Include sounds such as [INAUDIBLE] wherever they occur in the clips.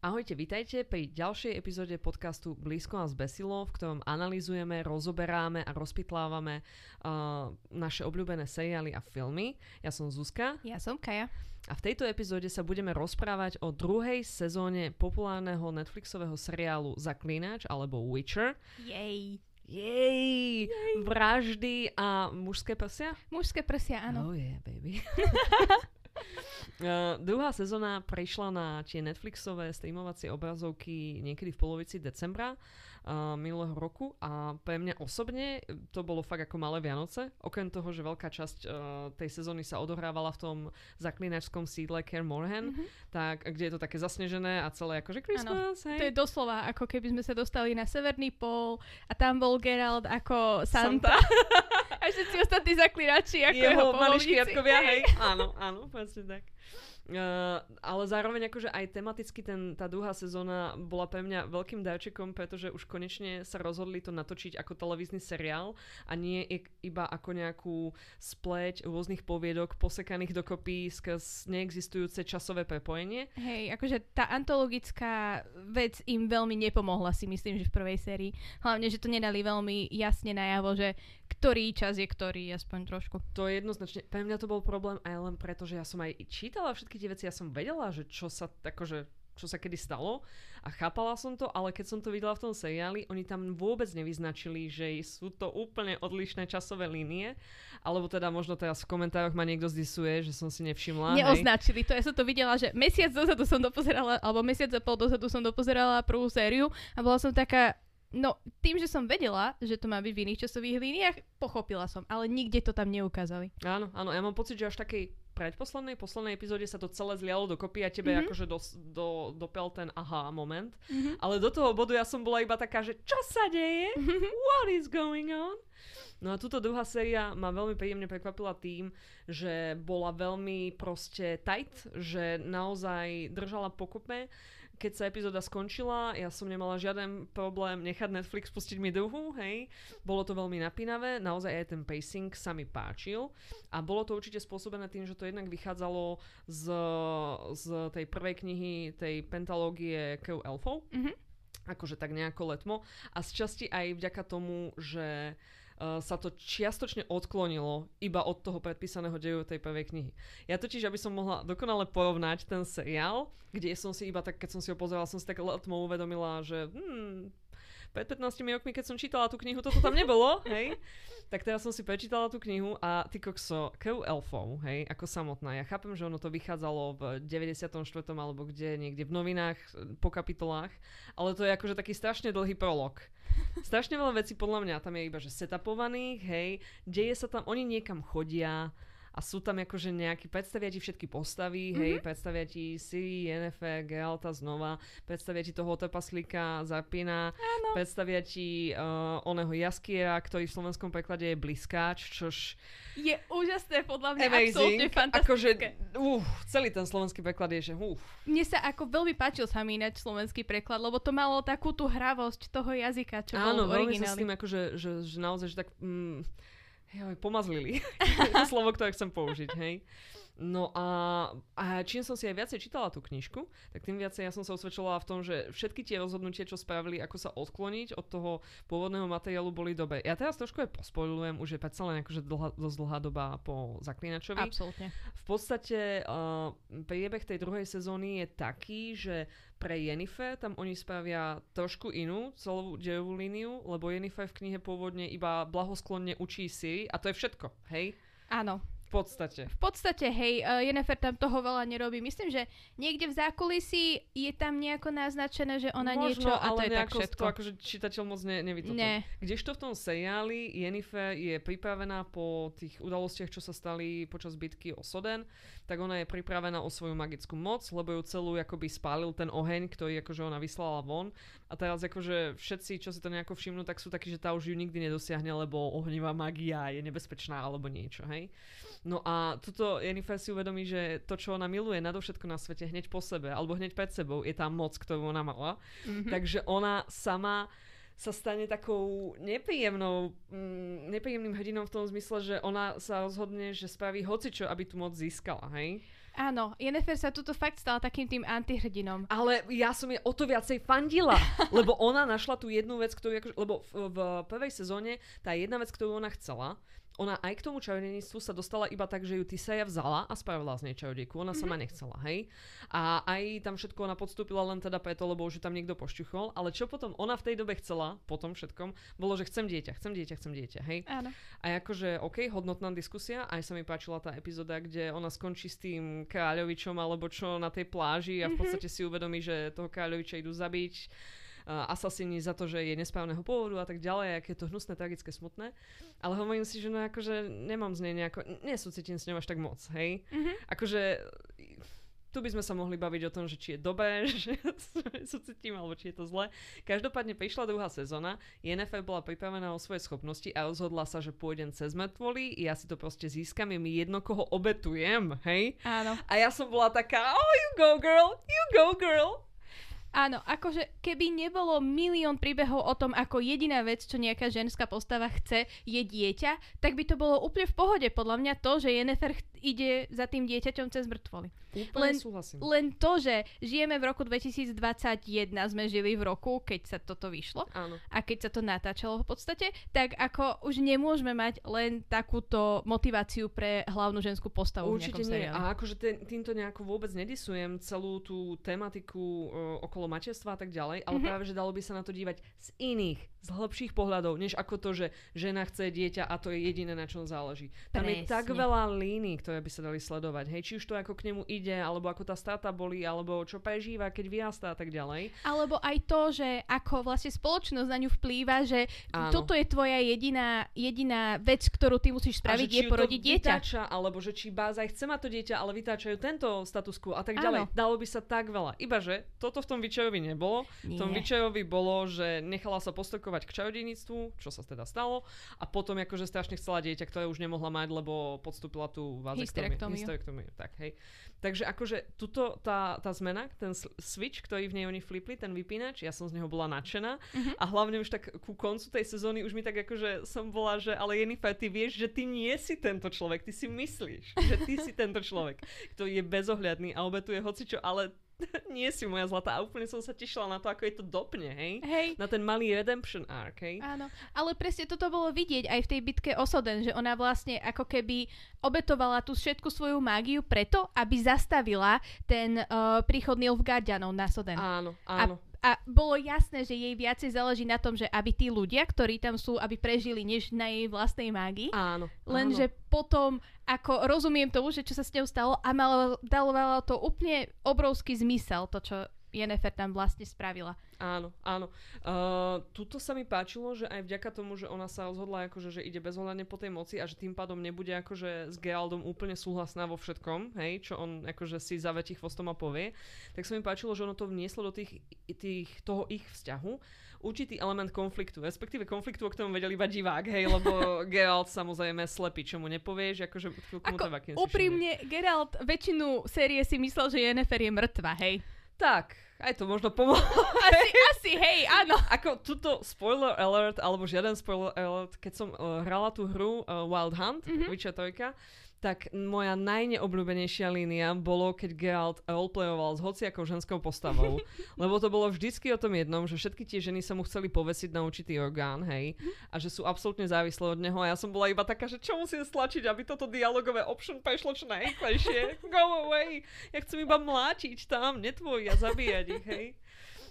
Ahojte, vitajte pri ďalšej epizóde podcastu Blízko nás besilo, v ktorom analizujeme, rozoberáme a rozpitlávame uh, naše obľúbené seriály a filmy. Ja som Zuzka. Ja som Kaja. A v tejto epizóde sa budeme rozprávať o druhej sezóne populárneho Netflixového seriálu Zaklínač alebo Witcher. Jej. Jej, vraždy a mužské prsia? Mužské prsia, áno. Oh yeah, baby. [LAUGHS] Uh, druhá sezóna prešla na tie Netflixové streamovacie obrazovky niekedy v polovici decembra uh, minulého roku a pre mňa osobne to bolo fakt ako malé Vianoce. Okrem toho, že veľká časť uh, tej sezóny sa odohrávala v tom zaklinačskom sídle Care Morhen, mm-hmm. tak, kde je to také zasnežené a celé akože Christmas, hej. To je doslova ako keby sme sa dostali na severný pol a tam bol Geralt ako Santa. Santa. [LAUGHS] a všetci ostatní zaklinači ako jeho, jeho mali hej. [LAUGHS] Áno, áno, presne tak. Uh, ale zároveň akože aj tematicky ten, tá druhá sezóna bola pre mňa veľkým darčekom, pretože už konečne sa rozhodli to natočiť ako televízny seriál a nie iba ako nejakú spleť rôznych poviedok posekaných dokopy skrz neexistujúce časové prepojenie. Hej, akože tá antologická vec im veľmi nepomohla si myslím, že v prvej sérii. Hlavne, že to nedali veľmi jasne najavo, že ktorý čas je ktorý, aspoň trošku. To je jednoznačne, pre mňa to bol problém aj len preto, že ja som aj čítala všetky tie veci, ja som vedela, že čo sa, akože, čo sa kedy stalo a chápala som to, ale keď som to videla v tom seriáli, oni tam vôbec nevyznačili, že sú to úplne odlišné časové línie, alebo teda možno teraz v komentároch ma niekto zdisuje, že som si nevšimla. Neoznačili hej. to, ja som to videla, že mesiac dozadu som dopozerala, alebo mesiac a pol dozadu som dopozerala prvú sériu a bola som taká, No, tým, že som vedela, že to má byť v iných časových líniách, pochopila som, ale nikde to tam neukázali. Áno, áno, ja mám pocit, že až takej predposlednej, poslednej epizóde sa to celé zlialo dokopy a tebe mm-hmm. akože do, do, dopel ten aha moment. Mm-hmm. Ale do toho bodu ja som bola iba taká, že čo sa deje? Mm-hmm. What is going on? No a túto druhá séria ma veľmi príjemne prekvapila tým, že bola veľmi proste tight, že naozaj držala pokope keď sa epizóda skončila, ja som nemala žiaden problém nechať Netflix pustiť mi druhú, hej. Bolo to veľmi napínavé, naozaj aj ten pacing sa mi páčil a bolo to určite spôsobené tým, že to jednak vychádzalo z, z tej prvej knihy, tej pentalógie Kev Elfov, mm-hmm. akože tak nejako letmo a z časti aj vďaka tomu, že uh, sa to čiastočne odklonilo iba od toho predpísaného deju tej prvej knihy. Ja totiž, aby som mohla dokonale porovnať ten seriál, kde som si iba tak, keď som si ho pozerala, som si tak letmo uvedomila, že hmm, pred 15 rokmi, keď som čítala tú knihu, toto tam nebolo, [LAUGHS] hej. Tak teraz som si prečítala tú knihu a ty kokso, krv elfov, hej, ako samotná. Ja chápem, že ono to vychádzalo v 94. alebo kde, niekde v novinách, po kapitolách, ale to je akože taký strašne dlhý prolog. Strašne veľa vecí podľa mňa tam je iba, že setupovaných, hej, deje sa tam, oni niekam chodia, a sú tam akože nejakí, predstavia ti všetky postavy, mm-hmm. hej, predstavia ti Siri, Yennefer, Geralta znova, predstavia ti toho trpaslíka Zarpina, Áno. predstavia ti uh, oného Jaskiera, ktorý v slovenskom preklade je Bliskáč, čož je úžasné, podľa mňa amazing. absolútne fantastické. Akože, uh, celý ten slovenský preklad je, že uh. Mne sa ako veľmi páčil sa mi ináč slovenský preklad, lebo to malo takú tú hravosť toho jazyka, čo Áno, bol v origináli. Áno, veľmi sa s tým akože, že, že naozaj, že tak... Mm, Joj, pomazlili. [LAUGHS] [LAUGHS] to slovo, ktoré chcem použiť, hej. No a, a čím som si aj viacej čítala tú knižku, tak tým viacej ja som sa osvedčila v tom, že všetky tie rozhodnutia, čo spravili, ako sa odkloniť od toho pôvodného materiálu, boli dobré. Ja teraz trošku aj pospojlujem, už je predsa len akože dlhá, dosť dlhá doba po Zaklinačovi. Absolútne. V podstate uh, priebeh tej druhej sezóny je taký, že pre Jennifer tam oni spravia trošku inú celú dejovú líniu, lebo Jennifer v knihe pôvodne iba blahosklonne učí Siri a to je všetko, hej? Áno podstate. V podstate, hej, uh, Jennifer tam toho veľa nerobí. Myslím, že niekde v zákulisí je tam nejako naznačené, že ona Možno, niečo a to je tak všetko. to akože čitateľ moc ne, nevytotol. Nie. Kdežto v tom seriáli Jennifer je pripravená po tých udalostiach, čo sa stali počas bitky o Soden, tak ona je pripravená o svoju magickú moc, lebo ju celú akoby spálil ten oheň, ktorý akože ona vyslala von. A teraz akože všetci, čo si to nejako všimnú, tak sú takí, že tá už ju nikdy nedosiahne, lebo ohnivá magia je nebezpečná alebo niečo, hej. No a toto Jennifer si uvedomí, že to, čo ona miluje nadovšetko na svete hneď po sebe, alebo hneď pred sebou, je tá moc, ktorú ona mala. Mm-hmm. Takže ona sama sa stane takou nepríjemnou, mm, nepríjemným hrdinom v tom zmysle, že ona sa rozhodne, že spraví hocičo, aby tú moc získala, hej? Áno, Jennifer sa tuto fakt stala takým tým antihrdinom. Ale ja som je o to viacej fandila, [LAUGHS] lebo ona našla tú jednu vec, ktorú, akože, lebo v, v prvej sezóne tá jedna vec, ktorú ona chcela, ona aj k tomu čarodejníctvu sa dostala iba tak, že ju Tisaja vzala a spravila z nej čarodejku. Ona mm-hmm. sama nechcela, hej. A aj tam všetko ona podstúpila len teda preto, lebo už tam niekto pošťuchol. Ale čo potom ona v tej dobe chcela, po tom všetkom, bolo, že chcem dieťa, chcem dieťa, chcem dieťa, hej. Áno. A akože, OK, hodnotná diskusia, aj sa mi páčila tá epizóda, kde ona skončí s tým kráľovičom alebo čo na tej pláži a v mhm. podstate si uvedomí, že toho kráľoviča idú zabiť asasíni za to, že je nesprávneho pôvodu a tak ďalej, aké je to hnusné, tragické, smutné. Ale hovorím si, že no akože nemám z nej nejako, nesúcitím s ňou až tak moc, hej. Mm-hmm. Akože tu by sme sa mohli baviť o tom, že či je dobré, [LAUGHS] že súcitím, alebo či je to zlé. Každopádne prišla druhá sezóna, Yennefer bola pripravená o svoje schopnosti a rozhodla sa, že pôjdem cez mŕtvoly, ja si to proste získam, je mi jedno, koho obetujem, hej? Áno. A ja som bola taká, oh you go girl, you go girl. Áno, akože keby nebolo milión príbehov o tom, ako jediná vec, čo nejaká ženská postava chce, je dieťa, tak by to bolo úplne v pohode. Podľa mňa to, že Jennifer ide za tým dieťaťom cez mŕtvoly. Úplne len, súhlasím. Len to, že žijeme v roku 2021, sme žili v roku, keď sa toto vyšlo. Áno. A keď sa to natáčalo v podstate, tak ako už nemôžeme mať len takúto motiváciu pre hlavnú ženskú postavu Určite v nie. Seriáli. A akože ten, týmto nejako vôbec nedisujem celú tú tematiku uh, okolo materstva a tak ďalej, ale mm-hmm. práve, že dalo by sa na to dívať z iných, z hĺbších pohľadov, než ako to, že žena chce dieťa a to je jediné, na čom záleží. Tam Presne. je tak veľa línií, ktoré by sa dali sledovať. Hej, či už to ako k nemu ide alebo ako tá strata boli, alebo čo prežíva, keď vyrastá a tak ďalej. Alebo aj to, že ako vlastne spoločnosť na ňu vplýva, že Áno. toto je tvoja jediná, jediná vec, ktorú ty musíš spraviť, je porodiť dieťa. Vytáča, alebo že či báza chce mať to dieťa, ale vytáčajú tento status quo a tak ďalej. Áno. Dalo by sa tak veľa. Iba, že toto v tom Vyčajovi nebolo. Nie. V tom Vyčajovi bolo, že nechala sa postokovať k čarodejníctvu, čo sa teda stalo, a potom akože strašne chcela dieťa, ktoré už nemohla mať, lebo podstúpila tú vazektomiu. Tak, hej. Takže akože tuto tá, tá zmena, ten switch, ktorý v nej oni flipli, ten vypínač, ja som z neho bola nadšená uh-huh. a hlavne už tak ku koncu tej sezóny už mi tak akože som bola, že ale Jennifer, ty vieš, že ty nie si tento človek, ty si myslíš, že ty si tento človek, [LAUGHS] ktorý je bezohľadný a obetuje hocičo, ale [LAUGHS] nie si moja zlatá. A úplne som sa tešila na to, ako je to dopne, hej? Hej. Na ten malý redemption arc, hej? Áno, ale presne toto bolo vidieť aj v tej bitke o Soden, že ona vlastne ako keby obetovala tú všetku svoju mágiu preto, aby zastavila ten uh, príchod Nilfgaardianov na Soden. Áno, áno. A a bolo jasné, že jej viacej záleží na tom, že aby tí ľudia, ktorí tam sú, aby prežili, než na jej vlastnej mágii. Áno. Lenže potom, ako rozumiem tomu, že čo sa s ňou stalo a malo, dalo to úplne obrovský zmysel, to, čo Jennifer tam vlastne spravila. Áno, áno. Uh, tuto sa mi páčilo, že aj vďaka tomu, že ona sa rozhodla, akože, že ide bezohľadne po tej moci a že tým pádom nebude akože s Geraldom úplne súhlasná vo všetkom, hej, čo on akože si zavetí chvostom a povie, tak sa mi páčilo, že ono to vnieslo do tých, tých, toho ich vzťahu určitý element konfliktu, respektíve konfliktu, o ktorom vedel iba divák, hej, lebo [LAUGHS] Geralt samozrejme slepý, čo mu nepovieš, akože Ako, úprimne, Geralt väčšinu série si myslel, že Yennefer je mŕtva, hej. Tak, aj to možno pomohlo. [LAUGHS] Asi, asi, hej, áno. [LAUGHS] Ako tuto spoiler alert, alebo žiaden spoiler alert, keď som uh, hrala tú hru uh, Wild Hunt, mm-hmm. Witcher 3, tak moja najneobľúbenejšia línia bolo, keď Geralt roleplayoval s hociakou ženskou postavou. [LAUGHS] lebo to bolo vždycky o tom jednom, že všetky tie ženy sa mu chceli povesiť na určitý orgán, hej, a že sú absolútne závislé od neho. A ja som bola iba taká, že čo musím stlačiť, aby toto dialogové option prešlo čo najrychlejšie. Go away! Ja chcem iba mlátiť tam, netvoj a zabíjať ich, hej.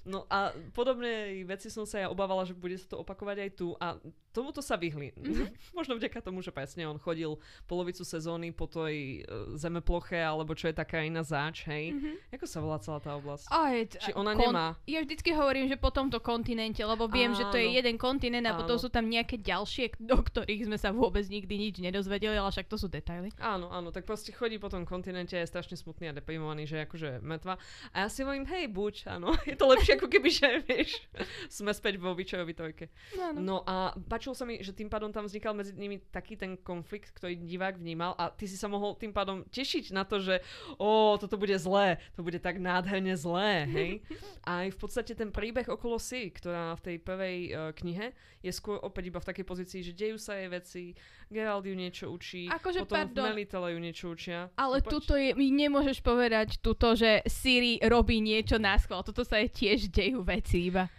No a podobné veci som sa ja obávala, že bude sa to opakovať aj tu a tomuto sa vyhli. Mm-hmm. [LAUGHS] Možno vďaka tomu, že presne on chodil polovicu sezóny po tej uh, zemeploche, alebo čo je taká iná záč, hej. Mm-hmm. Ako sa volá celá tá oblasť? Aj, Či ona kon- nemá? Ja vždycky hovorím, že po tomto kontinente, lebo viem, Áno. že to je jeden kontinent a Áno. potom sú tam nejaké ďalšie, do ktorých sme sa vôbec nikdy nič nedozvedeli, ale však to sú detaily. Áno, áno, tak proste chodí po tom kontinente a je strašne smutný a deprimovaný, že je akože metva. A ja si hovorím, hej, buď, áno, [LAUGHS] je to lepšie ako keby, že vieš, sme späť vo Witcherovi trojke. No, no. No a páčilo sa mi, že tým pádom tam vznikal medzi nimi taký ten konflikt, ktorý divák vnímal a ty si sa mohol tým pádom tešiť na to, že o, toto bude zlé, to bude tak nádherne zlé, hej. [LAUGHS] A aj v podstate ten príbeh okolo si, ktorá v tej prvej uh, knihe je skôr opäť iba v takej pozícii, že dejú sa jej veci, Geralt ju niečo učí, Akože, potom pardon. v Melitele ju niečo učia. Ale Poď. tuto je, mi nemôžeš povedať tuto, že Siri robí niečo na schvál. Toto sa je tiež dejú veci iba.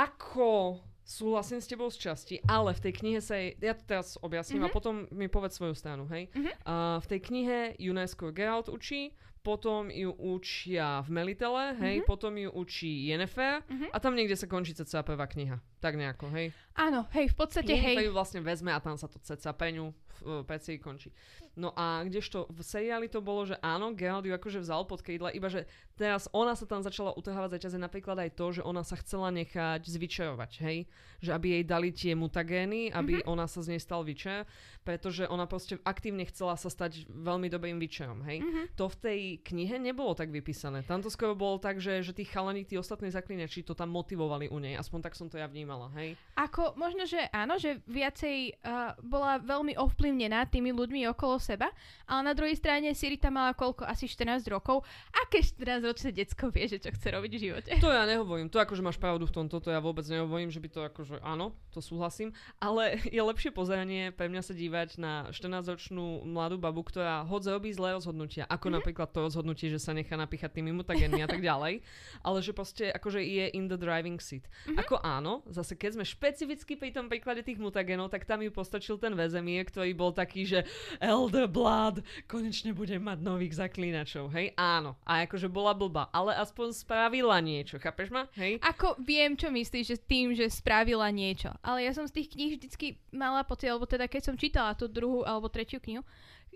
Ako súhlasím s tebou z časti, ale v tej knihe sa jej, ja to teraz objasním mm-hmm. a potom mi povedz svoju stranu, hej. Mhm. Uh, v tej knihe UNESCO Geralt učí, potom ju učia v Melitele, hej, Mhm. potom ju učí Yennefer Mhm. a tam niekde sa končí ceca prvá kniha. Tak nejako, hej. Áno, hej, v podstate Yennefer hej. ju vlastne vezme a tam sa to ceca peňu v peci končí. No a kdežto v seriáli to bolo, že áno, Geralt ju akože vzal pod krídla, iba že teraz ona sa tam začala utrhávať za čase napríklad aj to, že ona sa chcela nechať zvyčerovať, hej? Že aby jej dali tie mutagény, aby mm-hmm. ona sa z nej stal vyčer, pretože ona proste aktívne chcela sa stať veľmi dobrým vyčerom, hej? Mhm. To v tej knihe nebolo tak vypísané. Tam to skoro bolo tak, že, že tí chalani, tí ostatní zaklinači to tam motivovali u nej. Aspoň tak som to ja vnímala, hej? Ako, možno, že áno, že viacej uh, bola veľmi ovplyvnená tými ľuďmi okolo seba, ale na druhej strane Siri tam mala koľko? Asi 14 rokov. Aké 14-ročné decko vie, že čo chce robiť v živote? To ja nehovorím. To akože máš pravdu v tomto, to ja vôbec nehovorím, že by to akože áno, to súhlasím. Ale [LAUGHS] je lepšie pozeranie pre mňa sa dívať na 14-ročnú mladú babu, ktorá hoď robí zlé rozhodnutia, ako mm-hmm. napríklad to rozhodnutie, že sa nechá napíchať tými mutagénmi a tak ďalej. Ale že proste akože je in the driving seat. Mm-hmm. Ako áno, zase keď sme špecificky pri tom príklade tých mutagénov, tak tam ju postačil ten väzemie, ktorý bol taký, že Elder Blood, konečne budem mať nových zaklínačov, hej? Áno. A akože bola blbá, ale aspoň spravila niečo, chápeš ma? Hej? Ako viem, čo myslíš, že tým, že spravila niečo. Ale ja som z tých kníh vždycky mala pocit, alebo teda keď som čítala tú druhú alebo tretiu knihu,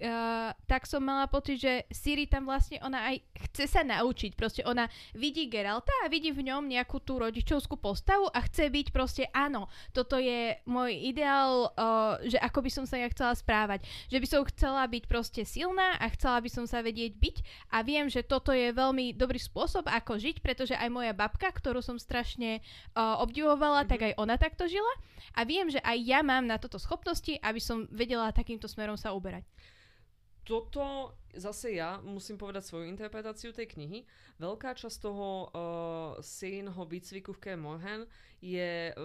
Uh, tak som mala pocit, že Siri tam vlastne ona aj chce sa naučiť. Proste ona vidí Geralta a vidí v ňom nejakú tú rodičovskú postavu a chce byť proste áno, toto je môj ideál, uh, že ako by som sa ja chcela správať. Že by som chcela byť proste silná a chcela by som sa vedieť byť a viem, že toto je veľmi dobrý spôsob, ako žiť, pretože aj moja babka, ktorú som strašne uh, obdivovala, mm-hmm. tak aj ona takto žila a viem, že aj ja mám na toto schopnosti, aby som vedela takýmto smerom sa uberať toto zase ja musím povedať svoju interpretáciu tej knihy. Veľká časť toho uh, Sirinho výcviku v Kaer Morhen je uh,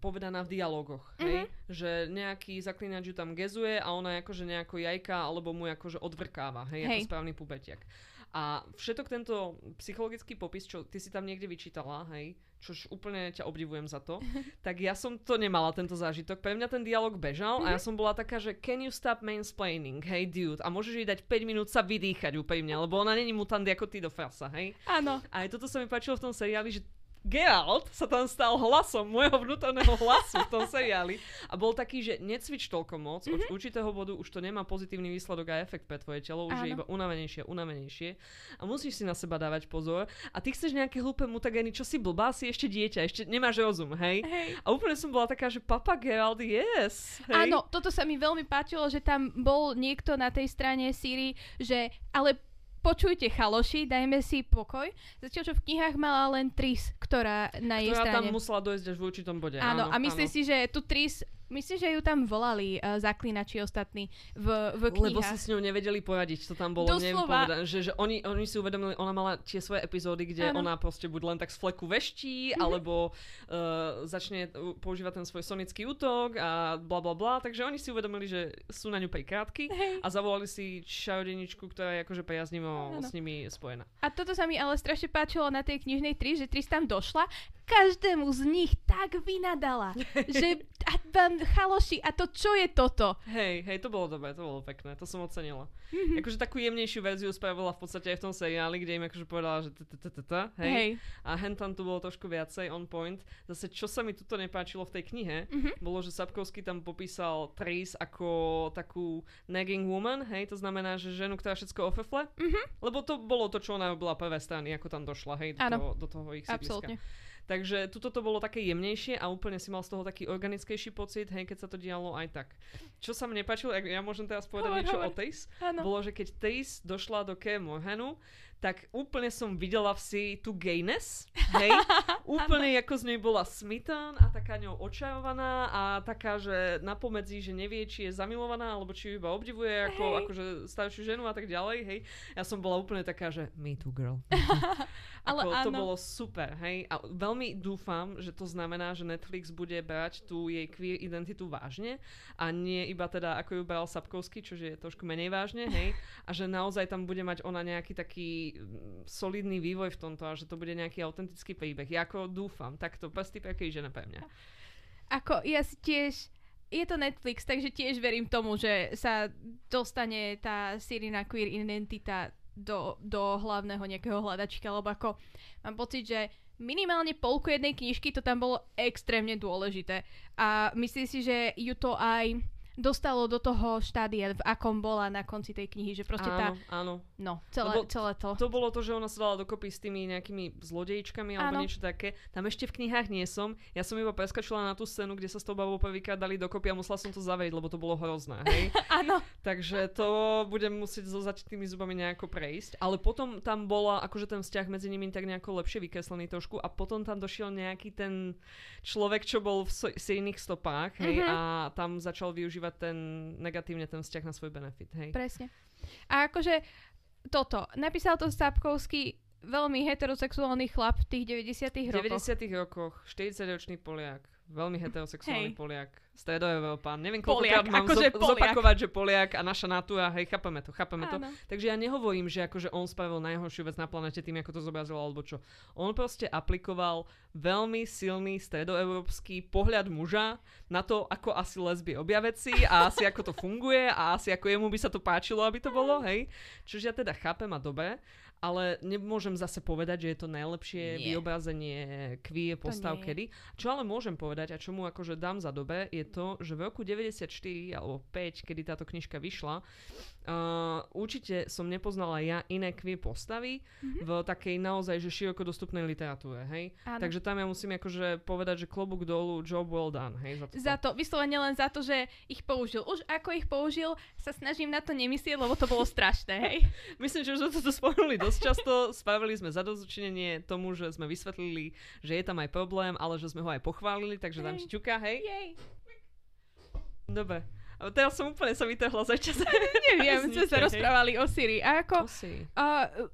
povedaná v dialogoch, mm-hmm. hej? Že nejaký zaklinač ju tam gezuje a ona akože nejako jajka alebo mu akože odvrkáva, hej, hej. ako správny pubetiak. A všetok tento psychologický popis, čo ty si tam niekde vyčítala, hej, čož úplne ťa obdivujem za to, [LAUGHS] tak ja som to nemala, tento zážitok. Pre mňa ten dialog bežal a ja som bola taká, že can you stop mansplaining, hey dude, a môžeš jej dať 5 minút sa vydýchať úplne, lebo ona není mutant ako ty do frasa, hej? Áno. A aj toto sa mi páčilo v tom seriáli, že Geralt sa tam stal hlasom môjho vnútorného hlasu v tom seriáli a bol taký, že necvič toľko moc, mm-hmm. od určitého bodu už to nemá pozitívny výsledok a efekt pre tvoje telo, už Áno. je iba unavenejšie, unavenejšie a musíš si na seba dávať pozor a ty chceš nejaké hlúpe mutagény, čo si blbá, si ešte dieťa, ešte nemáš rozum, hej? hej. A úplne som bola taká, že papa Geralt, yes. Hej? Áno, toto sa mi veľmi páčilo, že tam bol niekto na tej strane Siri, že ale počujte chaloši, dajme si pokoj. Zatiaľ, čo v knihách mala len Tris, ktorá na jej ktorá strane. tam musela dojsť až v určitom bode. Áno, áno a myslíš áno. si, že tu Tris Myslím, že ju tam volali uh, zaklinači ostatní v, v knihách. Lebo si s ňou nevedeli poradiť, čo tam bolo, neviem Doslova. povedať. Že, že oni, oni si uvedomili, ona mala tie svoje epizódy, kde Áno. ona proste buď len tak z fleku veští, Mhm. alebo uh, začne používať ten svoj sonický útok a bla bla bla. Takže oni si uvedomili, že sú na ňu pej krátky Hej. a zavolali si čarodeničku, ktorá je akože priaznivo s nimi spojená. A toto sa mi ale strašne páčilo na tej knižnej Tris, že Tris tam došla, každému z nich tak vynadala, [LAUGHS] že a tam chaloši, a to čo je toto? Hej, hej, to bolo dobré, to bolo pekné, to som ocenila. Mhm. Akože takú jemnejšiu verziu spravila v podstate aj v tom seriáli, kde im akože povedala, že hej. A hentam tu bolo trošku viacej on point. Zase, čo sa mi tuto nepáčilo v tej knihe, Mhm. bolo, že Sapkovský tam popísal Tris ako takú nagging woman, hej, to znamená, že ženu, ktorá všetko ofefle. Mhm. Lebo to bolo to, čo ona robila prvé strany, ako tam došla, hej, do, toho, do toho ich sídliska. Takže tuto to bolo také jemnejšie a úplne si mal z toho taký organickejší pocit, hej, keď sa to dialo aj tak. Čo sa mi nepáčilo, ak ja môžem teraz povedať Hovor, niečo hovor. o Áno. bolo, že keď Tejs došla do Kaer Morhenu, tak úplne som videla v si tú gayness, [LAUGHS] hej, úplne ako z nej bola smitten a taká ňou očarovaná a taká, že napomedzi, že nevie, či je zamilovaná, alebo či ju iba obdivuje ako, hey. akože staršiu ženu a tak ďalej, hej. Ja som bola úplne taká, že me too girl. [LAUGHS] Ale ako, áno. to bolo super, hej. A veľmi dúfam, že to znamená, že Netflix bude brať tú jej queer identitu vážne a nie iba teda ako ju bral Sapkovský, čo je trošku menej vážne, hej. A že naozaj tam bude mať ona nejaký taký mm, solidný vývoj v tomto a že to bude nejaký autentický príbeh. Ja ako dúfam, takto prsty pre žena pre mňa. Ako ja si tiež je to Netflix, takže tiež verím tomu, že sa dostane tá Sirina queer identita do, do hlavného nejakého hľadačka, lebo ako mám pocit, že minimálne polku jednej knižky to tam bolo extrémne dôležité. A myslím si, že ju to aj dostalo do toho štádia, v akom bola na konci tej knihy, že proste áno, tá... Áno, No, celé, Lebo celé to. To bolo to, že ona sa dala dokopy s tými nejakými zlodejčkami alebo áno. niečo také. Tam ešte v knihách nie som. Ja som iba preskačila na tú scénu, kde sa s tou babou prvýkrát dali dokopy a musela som to zaveriť, lebo to bolo hrozné, hej? [LAUGHS] áno. Takže to budem musieť so tými zubami nejako prejsť. Ale potom tam bola akože ten vzťah medzi nimi tak nejako lepšie vykreslený trošku a potom tam došiel nejaký ten človek, čo bol v iných stopách, hej, mm-hmm. a tam začal využívať ten negatívne ten vzťah na svoj benefit, hej. Presne. A akože toto, napísal to Sapkovský veľmi heterosexuálny chlap v tých 90 rokoch. V 90 rokoch, 40-ročný Poliak, veľmi heterosexuálny hey. Poliak stredoeurópan. Neviem, koľkokrát mám akože zo- zopakovať, že Poliak a naša natúra, hej, chápeme to, chápeme Áno. to. Takže ja nehovorím, že akože on spravil najhoršiu vec na planete tým, ako to zobrazilo, alebo čo. On proste aplikoval veľmi silný stredoeurópsky pohľad muža na to, ako asi lesby objavec veci a asi ako to funguje a asi ako jemu by sa to páčilo, aby to bolo, hej. Čiže ja teda chápem a dobre ale nemôžem zase povedať, že je to najlepšie nie. vyobrazenie queer postav kedy. Čo ale môžem povedať a čo mu akože dám za dobe, je to, že v roku 94 alebo 5, kedy táto knižka vyšla, uh, určite som nepoznala ja iné queer postavy mm-hmm. v takej naozaj že široko dostupnej literatúre, hej. Áno. Takže tam ja musím akože povedať, že klobúk dolu, job well done, hej. Za to, za to vyslovene len za to, že ich použil. Už ako ich použil, sa snažím na to nemyslieť, lebo to bolo strašné, hej. [LAUGHS] Myslím, že už sme to spomenuli dosť často spravili sme zadozučinenie tomu, že sme vysvetlili, že je tam aj problém, ale že sme ho aj pochválili, takže tam čuka, hej. Jej. Dobre. A teraz som úplne sa vytrhla za čas. [LAUGHS] Neviem, sme sa rozprávali o Siri. A ako... O Siri. Uh,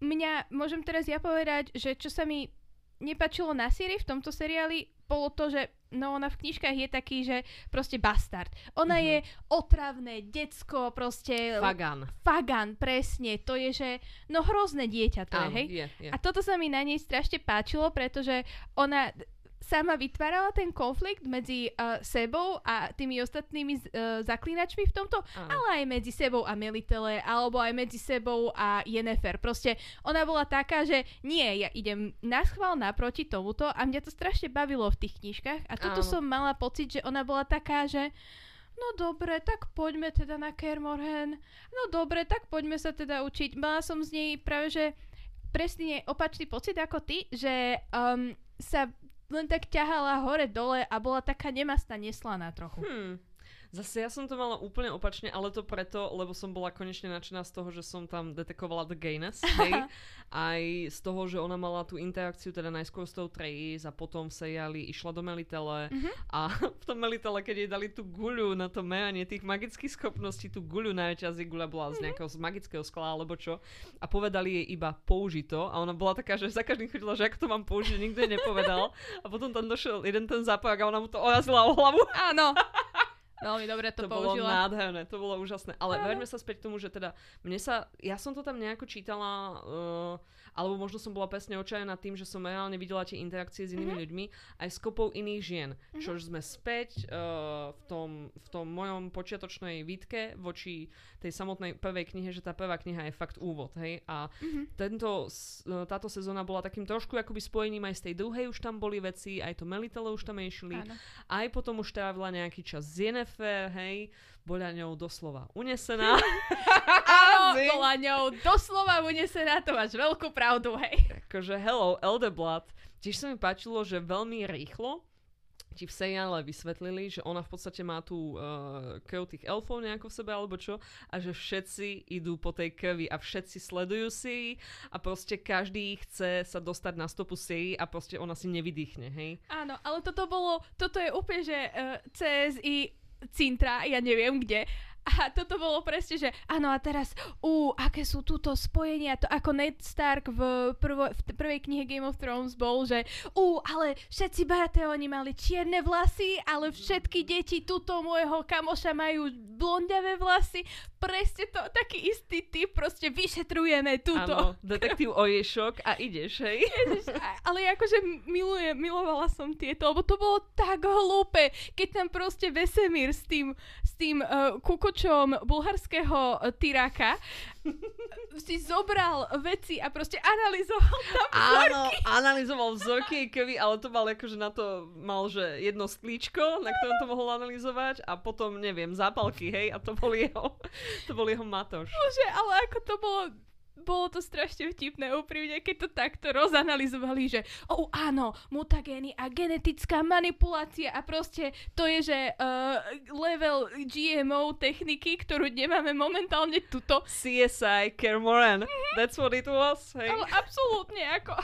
mňa, môžem teraz ja povedať, že čo sa mi nepačilo na Siri v tomto seriáli, bolo to, že no ona v knižkách je taký, že proste bastard. Ona mm-hmm. je otravné, decko, proste... Fagan. Fagan, presne. To je, že no hrozné dieťa to je, hej? Je, je. A toto sa mi na nej strašne páčilo, pretože ona sama vytvárala ten konflikt medzi uh, sebou a tými ostatnými uh, zaklínačmi v tomto, Aha. ale aj medzi sebou a Melitele, alebo aj medzi sebou a Yennefer. Proste ona bola taká, že nie, ja idem na schvál naproti tomuto a mňa to strašne bavilo v tých knižkách a toto som mala pocit, že ona bola taká, že no dobre, tak poďme teda na Kermorhen. No dobre, tak poďme sa teda učiť. Mala som z nej práve, že presne opačný pocit ako ty, že um, sa len tak ťahala hore-dole a bola taká nemastá, neslaná trochu. Hmm. Zase ja som to mala úplne opačne, ale to preto, lebo som bola konečne nadšená z toho, že som tam detekovala the gayness, hej. [LAUGHS] Aj z toho, že ona mala tú interakciu teda najskôr s tou Trey's a potom v seriáli išla do Melitele mm-hmm. a [LAUGHS] v tom Melitele, keď jej dali tú guľu na to meranie tých magických schopností, tú guľu najväčšia z guľa bola z mhm. nejakého z magického skla alebo čo a povedali jej iba použito a ona bola taká, že za každým chodila, že ako to mám použiť, nikto jej nepovedal [LAUGHS] a potom tam došiel jeden ten zápak a ona mu to orazila o hlavu. Áno. Veľmi dobre to, to použila. bolo nádherné, to bolo úžasné. Ale vráťme sa späť k tomu, že teda mne sa, ja som to tam nejako čítala, uh, alebo možno som bola presne očajená tým, že som reálne videla tie interakcie s inými mm-hmm. ľuďmi, aj s kopou iných žien. Mm-hmm. Čož sme späť uh, v, tom, v tom mojom počiatočnej výtke voči tej samotnej prvej knihe, že tá prvá kniha je fakt úvod, hej. A mm-hmm. tento, uh, táto sezóna bola takým trošku akoby spojením aj z tej druhej už tam boli veci, aj to Melitele už tam išli, aj potom už trávila nejaký čas z Jennifer, hej, bola ňou doslova unesená. [LAUGHS] Áno, bola ňou doslova unesená, to máš veľkú pravdu, hej. Akože hello, Elderblood. Tiež sa mi páčilo, že veľmi rýchlo ti v seriále vysvetlili, že ona v podstate má tú uh, krv tých elfov nejako v sebe alebo čo a že všetci idú po tej krvi a všetci sledujú si a proste každý chce sa dostať na stopu Siri a proste ona si nevydýchne, hej? Áno, ale toto bolo, toto je úplne, že uh, CSI Cintra, ja neviem kde, a toto bolo presne, že áno a teraz, ú, aké sú túto spojenia, to ako Ned Stark v, prvo, v prvej knihe Game of Thrones bol, že ú, ale všetci Baratheoni mali čierne vlasy, ale všetky deti tuto môjho kamoša majú blondiavé vlasy. Presne to, taký istý typ, proste vyšetrujeme túto. Áno, detektív Oješok a ideš, hej? [LAUGHS] Ježiš, ale akože milujem, milovala som tieto, lebo to bolo tak hlúpe, keď tam proste Vesemír s tým, s tým uh, kukočom bulharského uh, tyráka [LAUGHS] si zobral veci a proste analyzoval tam Áno, vzorky. analyzoval vzorky krvi, ale to mal akože na to mal, že jedno sklíčko, na ktorom to mohol analyzovať a potom, neviem, zápalky, hej, a to bol jeho, [LAUGHS] to bol jeho matoš. Bože, ale ako to bolo bolo to strašne vtipné úprimne, keď to takto rozanalizovali, že oh áno, mutagény a genetická manipulácia a proste to je, že uh, level GMO techniky, ktorú nemáme momentálne tuto. CSI Kermoran, that's what it was, hej. Ale absolútne, ako...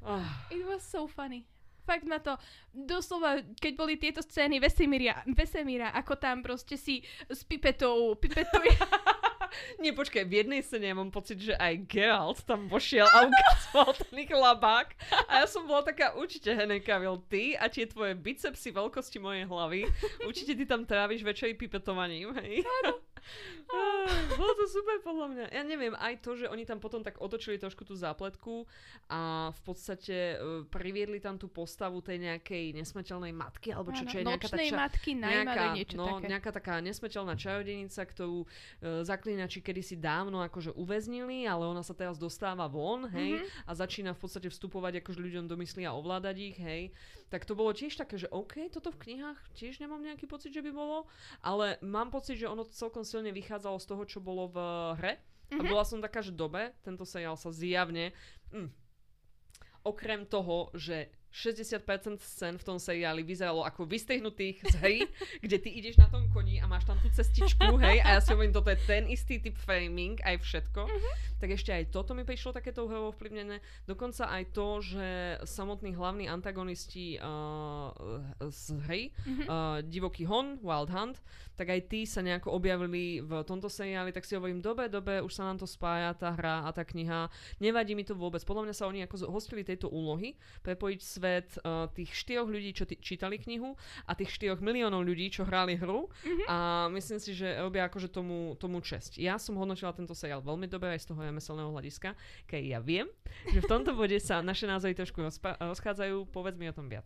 Oh. It was so funny. Fakt ma to, doslova, keď boli tieto scény Vesemíra, Vesemíra ako tam proste si s pipetou, pipetuje. [LAUGHS] [LAUGHS] Nie, počkaj, v jednej scéne ja mám pocit, že aj Geralt tam vošiel a ukazoval ten ich. A ja som bola taká, určite Henry Cavill, ty a tie tvoje bicepsy veľkosti mojej hlavy, určite ty tam tráviš väčšej pipetovaním, hej? Áno. Bolo to super podľa mňa. Ja neviem, aj to, že oni tam potom tak otočili trošku tú zápletku a v podstate uh, priviedli tam tú postavu tej nejakej nesmrteľnej matky, alebo čo, čo je nejaká tá ča- matky, nejaká, niečo no, také. nejaká taká nesmrteľná čarodenica, ktorú uh, zaklínači kedysi dávno akože uväznili, ale ona sa teraz dostáva von, hej, Mhm. a začína v podstate vstupovať akože ľuďom do mysli a ovládať ich, hej. Tak to bolo tiež také, že OK, toto v knihách tiež nemám nejaký pocit, že by bolo, ale mám pocit, že ono celkom silne vychádzalo z toho, čo bolo v hre. A Mhm. bola som taká, že dobe, tento seriál sa zjavne, mm, okrem toho, že 60% scén v tom seriáli vyzeralo ako vystrihnutých z hry, [LAUGHS] kde ty ideš na tom koni a máš tam tú cestičku, hej, a ja si hovorím, toto je ten istý typ framing, aj všetko, tak ešte aj toto mi prišlo takéto hrovo vplyvnené. Dokonca aj to, že samotní hlavní antagonisti uh, z hry, Mhm. uh, Divoký hon, Wild Hunt, tak aj tí sa nejako objavili v tomto seriáli, tak si hovorím, dobe, dobe, už sa nám to spája, tá hra a tá kniha. Nevadí mi to vôbec. Podľa mňa sa oni ako zhostili tejto úlohy, prepojiť svet uh, tých štyroch ľudí, čo t- čítali knihu a tých štyroch miliónov ľudí, čo hrali hru a myslím si, že robia akože tomu, tomu česť. Ja som hodnotila tento seriál veľmi dobre aj z toho remeselného hľadiska, keď ja viem, že v tomto bode sa naše názory trošku rozpa- rozchádzajú, povedz mi o tom viac.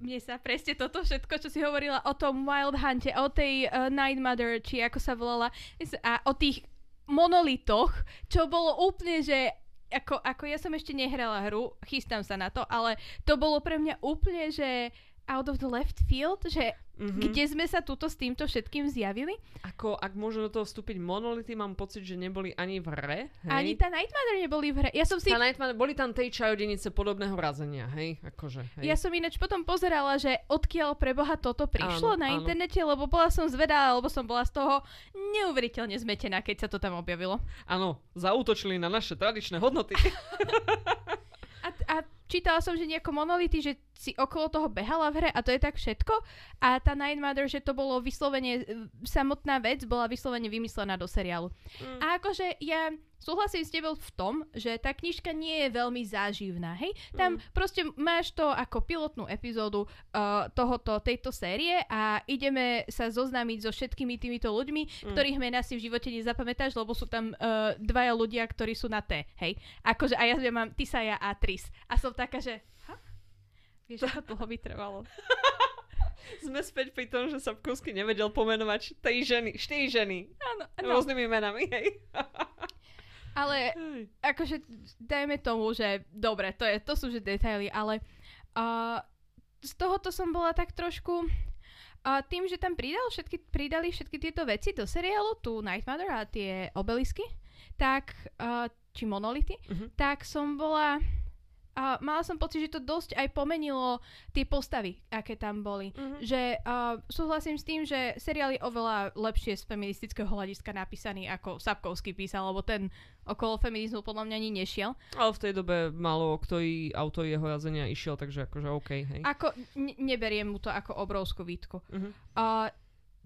Mne sa presne toto všetko, čo si hovorila o tom Wild Hunte, o tej uh, Night Mother, či ako sa volala, a o tých monolitoch, čo bolo úplne, že ako, ako ja som ešte nehrala hru, chystám sa na to, ale to bolo pre mňa úplne, že out of the left field, že Mhm. kde sme sa tuto s týmto všetkým zjavili. Ako, ak môžu do toho vstúpiť monolity, mám pocit, že neboli ani v hre. Hej? Ani tá Night Mother neboli v hre. Ja som si Tá Nightmare, boli tam tej čarodenice podobného razenia, hej? Akože, hej. Ja som ináč potom pozerala, že odkiaľ pre Boha toto prišlo Áno, na áno. internete, lebo bola som zvedá, lebo som bola z toho neuveriteľne zmetená, keď sa to tam objavilo. Áno, zautočili na naše tradičné hodnoty. [LAUGHS] [LAUGHS] A, čítala som, že nejako monolity, že si okolo toho behala v hre a to je tak všetko. A tá Night Mother, že to bolo vyslovene, e, samotná vec bola vyslovene vymyslená do seriálu. Mm. A akože ja súhlasím s tebou v tom, že tá knižka nie je veľmi záživná, hej? Tam Mm. proste máš to ako pilotnú epizódu uh, tohoto, tejto série a ideme sa zoznámiť so všetkými týmito ľuďmi, Mm. ktorých mená si v živote nezapamätáš, lebo sú tam uh, dvaja ľudia, ktorí sú na T, hej? Akože a ja mám Tisaja a Tris. A som taká, že... Ha? Vieš, ako dlho by trvalo. [LAUGHS] Sme späť pri tom, že Sapkovský nevedel pomenovať tej ženy, štyri ženy. Áno, no. Rôznymi menami, hej. [LAUGHS] Ale akože dajme tomu, že dobre, to, je, to sú že detaily, ale uh, z tohoto som bola tak trošku a tým, že tam pridal všetky, pridali všetky tieto veci do seriálu, tu Night Mother a tie obelisky, tak, uh, či monolity, Mhm. tak som bola uh, mala som pocit, že to dosť aj pomenilo tie postavy, aké tam boli. Mm-hmm. Že uh, súhlasím s tým, že seriál je oveľa lepšie z feministického hľadiska napísaný, ako Sapkovský písal, lebo ten okolo feminizmu podľa mňa ani nešiel. Ale v tej dobe malo ktorý auto jeho jazenia išiel, takže akože OK, hej. Ako, ne- neberiem mu to ako obrovskú výtku. Mm-hmm. Uh,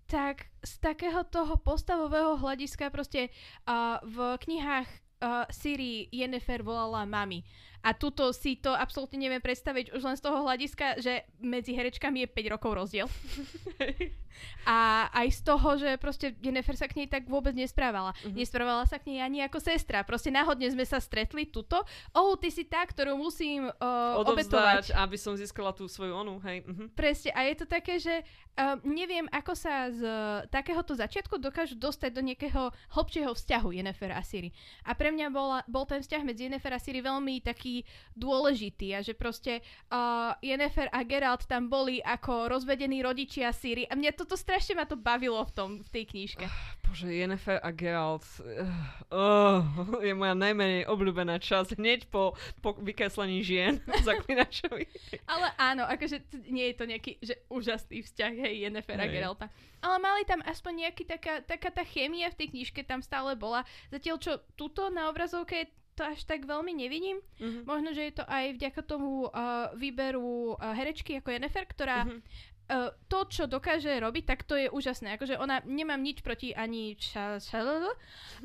tak z takého toho postavového hľadiska proste uh, v knihách uh, Siri Yennefer volala mami. A tuto si to absolútne neviem predstaviť už len z toho hľadiska, že medzi herečkami je 5 rokov rozdiel. [LAUGHS] a aj z toho, že proste Jennifer sa k nej tak vôbec nesprávala. Uh-huh. Nesprávala sa k nej ani ako sestra. Proste náhodne sme sa stretli tuto. Oh, ty si tá, ktorú musím uh, obetovať. aby som získala tú svoju onu, hej. Uh-huh. Presne. A je to také, že uh, neviem, ako sa z uh, takéhoto začiatku dokážu dostať do nejakého hlbšieho vzťahu Jennifer a Siri. A pre mňa bola, bol ten vzťah medzi Jennifer a Siri veľmi taký dôležitý a že proste uh, Yennefer a Geralt tam boli ako rozvedení rodičia Siri a mne toto strašne ma to bavilo v, tom, v tej knižke. Uh, bože, Yennefer a Geralt uh, je moja najmenej obľúbená časť hneď po, po vykreslení žien [LAUGHS] Zaklinačovi. Ale áno, akože nie je to nejaký že úžasný vzťah, hej, Yennefer a Geralta. Ale mali tam aspoň nejaký taká, taká tá chémia v tej knižke tam stále bola. Zatiaľ čo tuto na obrazovke je to až tak veľmi nevidím. Mm-hmm. Možno, že je to aj vďaka tomu uh, výberu uh, herečky ako Jennifer, ktorá mm-hmm. uh, to, čo dokáže robiť, tak to je úžasné. Akože ona, nemám nič proti ani ša, ša,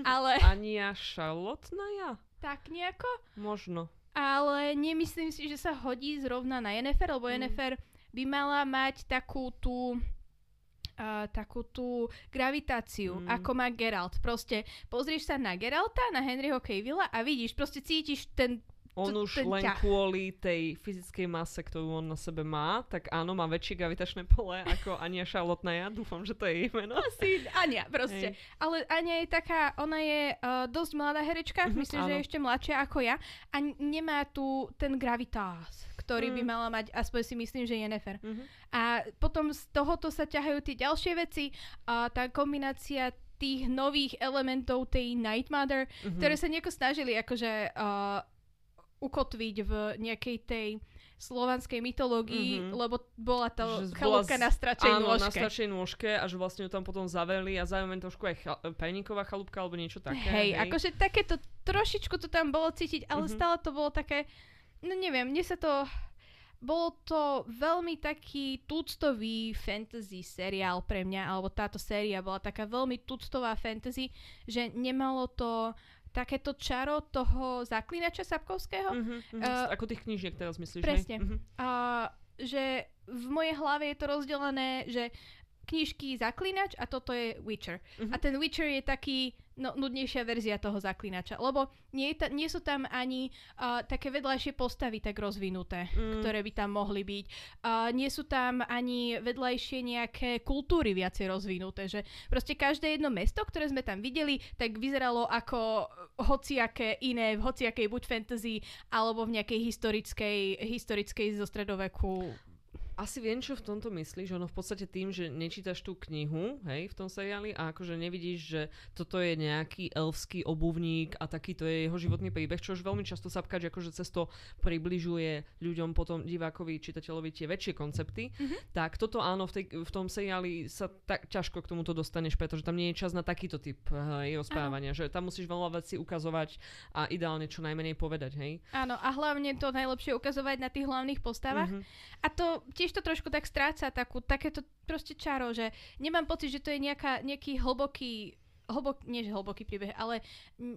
ale... [LAUGHS] Ani ja ja? Tak nejako? Možno. Ale nemyslím si, že sa hodí zrovna na Jennifer, lebo mm. Jennifer by mala mať takú tú uh, takú tú gravitáciu, mm. ako má Geralt. Proste pozrieš sa na Geralta, na Henryho Cavilla a vidíš, proste cítiš ten on už len ťah. kvôli tej fyzickej mase, ktorú on na sebe má, tak áno, má väčšie gravitačné pole ako Ania Šalotná. Ja dúfam, že to je jej meno. Asi Ania, proste. Hej. Ale Ania je taká, ona je uh, dosť mladá herečka, mm-hmm, myslím, áno. že je ešte mladšia ako ja a nemá tu ten gravitás ktorý mm. by mala mať, aspoň si myslím, že je nefer. Mm-hmm. A potom z tohoto sa ťahajú tie ďalšie veci a tá kombinácia tých nových elementov tej Night Mother, mm-hmm. ktoré sa nieko snažili akože uh, ukotviť v nejakej tej slovanskej mytológii, mm-hmm. lebo bola to chalúbka na stračej áno, nôžke. na stračej nôžke a že vlastne ju tam potom zaveli a zároveň trošku aj chal- pajníková chalúbka alebo niečo také. Hej, hej. akože takéto trošičku to tam bolo cítiť, ale mm-hmm. stále to bolo také no neviem, mne sa to... Bolo to veľmi taký tuctový fantasy seriál pre mňa, alebo táto séria bola taká veľmi tuctová fantasy, že nemalo to takéto čaro toho zaklinača Sapkovského. Uh-huh, uh-huh. Uh, Ako tých knížiek teraz myslíš, Presne. Uh-huh. Uh, že v mojej hlave je to rozdelené, že knižky Zaklinač a toto je Witcher. Uh-huh. A ten Witcher je taký no, nudnejšia verzia toho Zaklinača, lebo nie, ta, nie sú tam ani uh, také vedľajšie postavy tak rozvinuté, mm. ktoré by tam mohli byť. Uh, nie sú tam ani vedľajšie nejaké kultúry viacej rozvinuté, že proste každé jedno mesto, ktoré sme tam videli, tak vyzeralo ako hociaké iné, v hociakej buď fantasy, alebo v nejakej historickej, historickej zo stredoveku asi viem, čo v tomto myslíš. Ono v podstate tým, že nečítaš tú knihu, hej, v tom seriáli a akože nevidíš, že toto je nejaký elfský obuvník a takýto je jeho životný príbeh, čo už veľmi často sa pkáč, akože cez to približuje ľuďom potom divákovi, čitateľovi tie väčšie koncepty. Mm-hmm. Tak toto áno, v, tej, v tom seriáli sa tak ťažko k tomuto dostaneš, pretože tam nie je čas na takýto typ hej, rozprávania, že tam musíš veľa vecí ukazovať a ideálne čo najmenej povedať, hej. Áno, a hlavne to najlepšie ukazovať na tých hlavných postavách. Mm-hmm. A to tiež tiež to trošku tak stráca takú, takéto proste čaro, že nemám pocit, že to je nejaká, nejaký hlboký hlbok, nie že hlboký príbeh, ale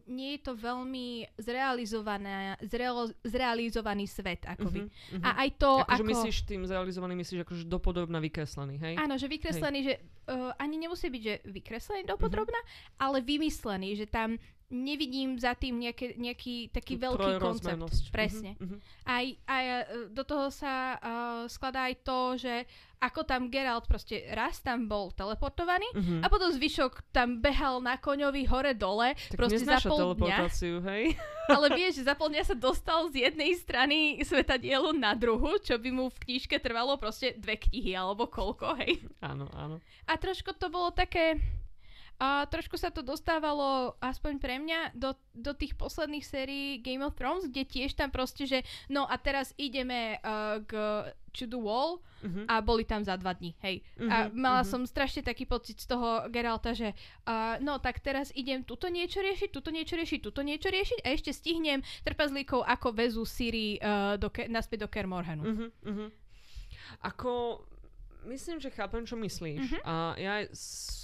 nie je to veľmi zrealizované, zrealo, zrealizovaný svet, akoby. Uh-huh, uh-huh. A aj to, ako... ako... myslíš tým zrealizovaný, myslíš akože dopodrobná vykreslený, hej? Áno, že vykreslený, hej. že uh, ani nemusí byť, že vykreslený dopodrobná, uh-huh. ale vymyslený, že tam nevidím za tým nejaké, nejaký taký veľký koncept. Presne. Uh-huh, uh-huh. Aj, aj e, do toho sa uh, skladá aj to, že ako tam Geralt proste raz tam bol teleportovaný uh-huh. a potom zvyšok tam behal na koňovi hore-dole. Tak proste za pol dňa. hej? [LAUGHS] Ale vieš, za pol dňa sa dostal z jednej strany sveta dielu na druhu, čo by mu v knižke trvalo proste dve knihy alebo koľko, hej? Áno, áno. A trošku to bolo také A trošku sa to dostávalo, aspoň pre mňa, do, do tých posledných sérií Game of Thrones, kde tiež tam proste, že no a teraz ideme uh, k the wall uh-huh. a boli tam za dva dní, hej. Uh-huh, a mala uh-huh. som strašne taký pocit z toho Geralta, že uh, no tak teraz idem tuto niečo riešiť, tuto niečo riešiť, tuto niečo riešiť a ešte stihnem trpazlíkov, ako väzu Siri uh, do ke- naspäť do Kermorhanu. Uh-huh, uh-huh. Ako myslím, že chápem, čo myslíš. Uh-huh. A ja s,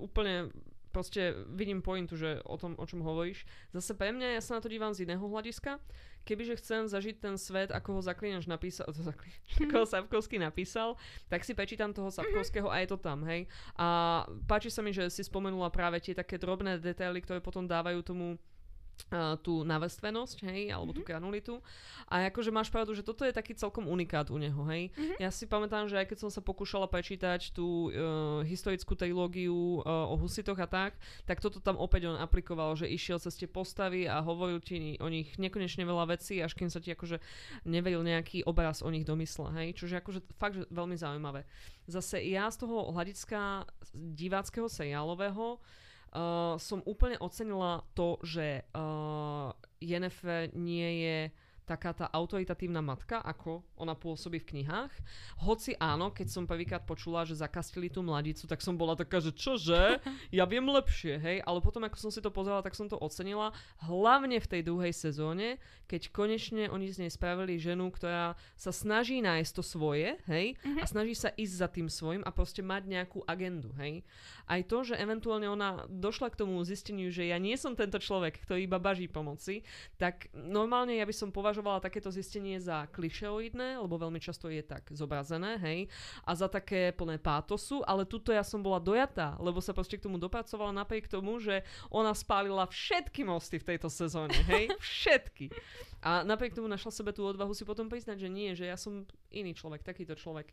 úplne proste vidím pointu, že o tom, o čom hovoríš. Zase pre mňa, ja sa na to dívam z iného hľadiska. Kebyže chcem zažiť ten svet, ako ho Zaklinač napísal, [LAUGHS] to zaklinač, ako ho [LAUGHS] Sapkovský napísal, tak si prečítam toho Sapkovského a je to tam, hej. A páči sa mi, že si spomenula práve tie také drobné detaily, ktoré potom dávajú tomu tú navrstvenosť, hej, alebo mm-hmm. tú granulitu. A akože máš pravdu, že toto je taký celkom unikát u neho, hej. Mm-hmm. Ja si pamätám, že aj keď som sa pokúšala prečítať tú uh, historickú teológiu uh, o husitoch a tak, tak toto tam opäť on aplikoval, že išiel cez tie postavy a hovoril ti o nich nekonečne veľa vecí, až kým sa ti akože nevedel nejaký obraz o nich domysle, hej. Čože akože fakt že veľmi zaujímavé. Zase ja z toho hľadiska diváckého seriálového uh, som úplne ocenila to, že uh, Jennifer nie je taká tá autoritatívna matka, ako ona pôsobí v knihách. Hoci áno, keď som prvýkrát počula, že zakastili tú mladicu, tak som bola taká, že čože? [LAUGHS] Ja viem lepšie, hej? Ale potom, ako som si to pozerala, tak som to ocenila. Hlavne v tej druhej sezóne, keď konečne oni z nej spravili ženu, ktorá sa snaží nájsť to svoje, hej? Mm-hmm. A snaží sa ísť za tým svojim a proste mať nejakú agendu, hej? Aj to, že eventuálne ona došla k tomu zisteniu, že ja nie som tento človek, ktorý iba baží pomoci, tak normálne ja by som považovala považovala takéto zistenie za klišeoidné, lebo veľmi často je tak zobrazené, hej, a za také plné pátosu, ale tuto ja som bola dojatá, lebo sa proste k tomu dopracovala napriek tomu, že ona spálila všetky mosty v tejto sezóne, hej, [LAUGHS] všetky. A napriek tomu našla sebe tú odvahu si potom priznať, že nie, že ja som iný človek, takýto človek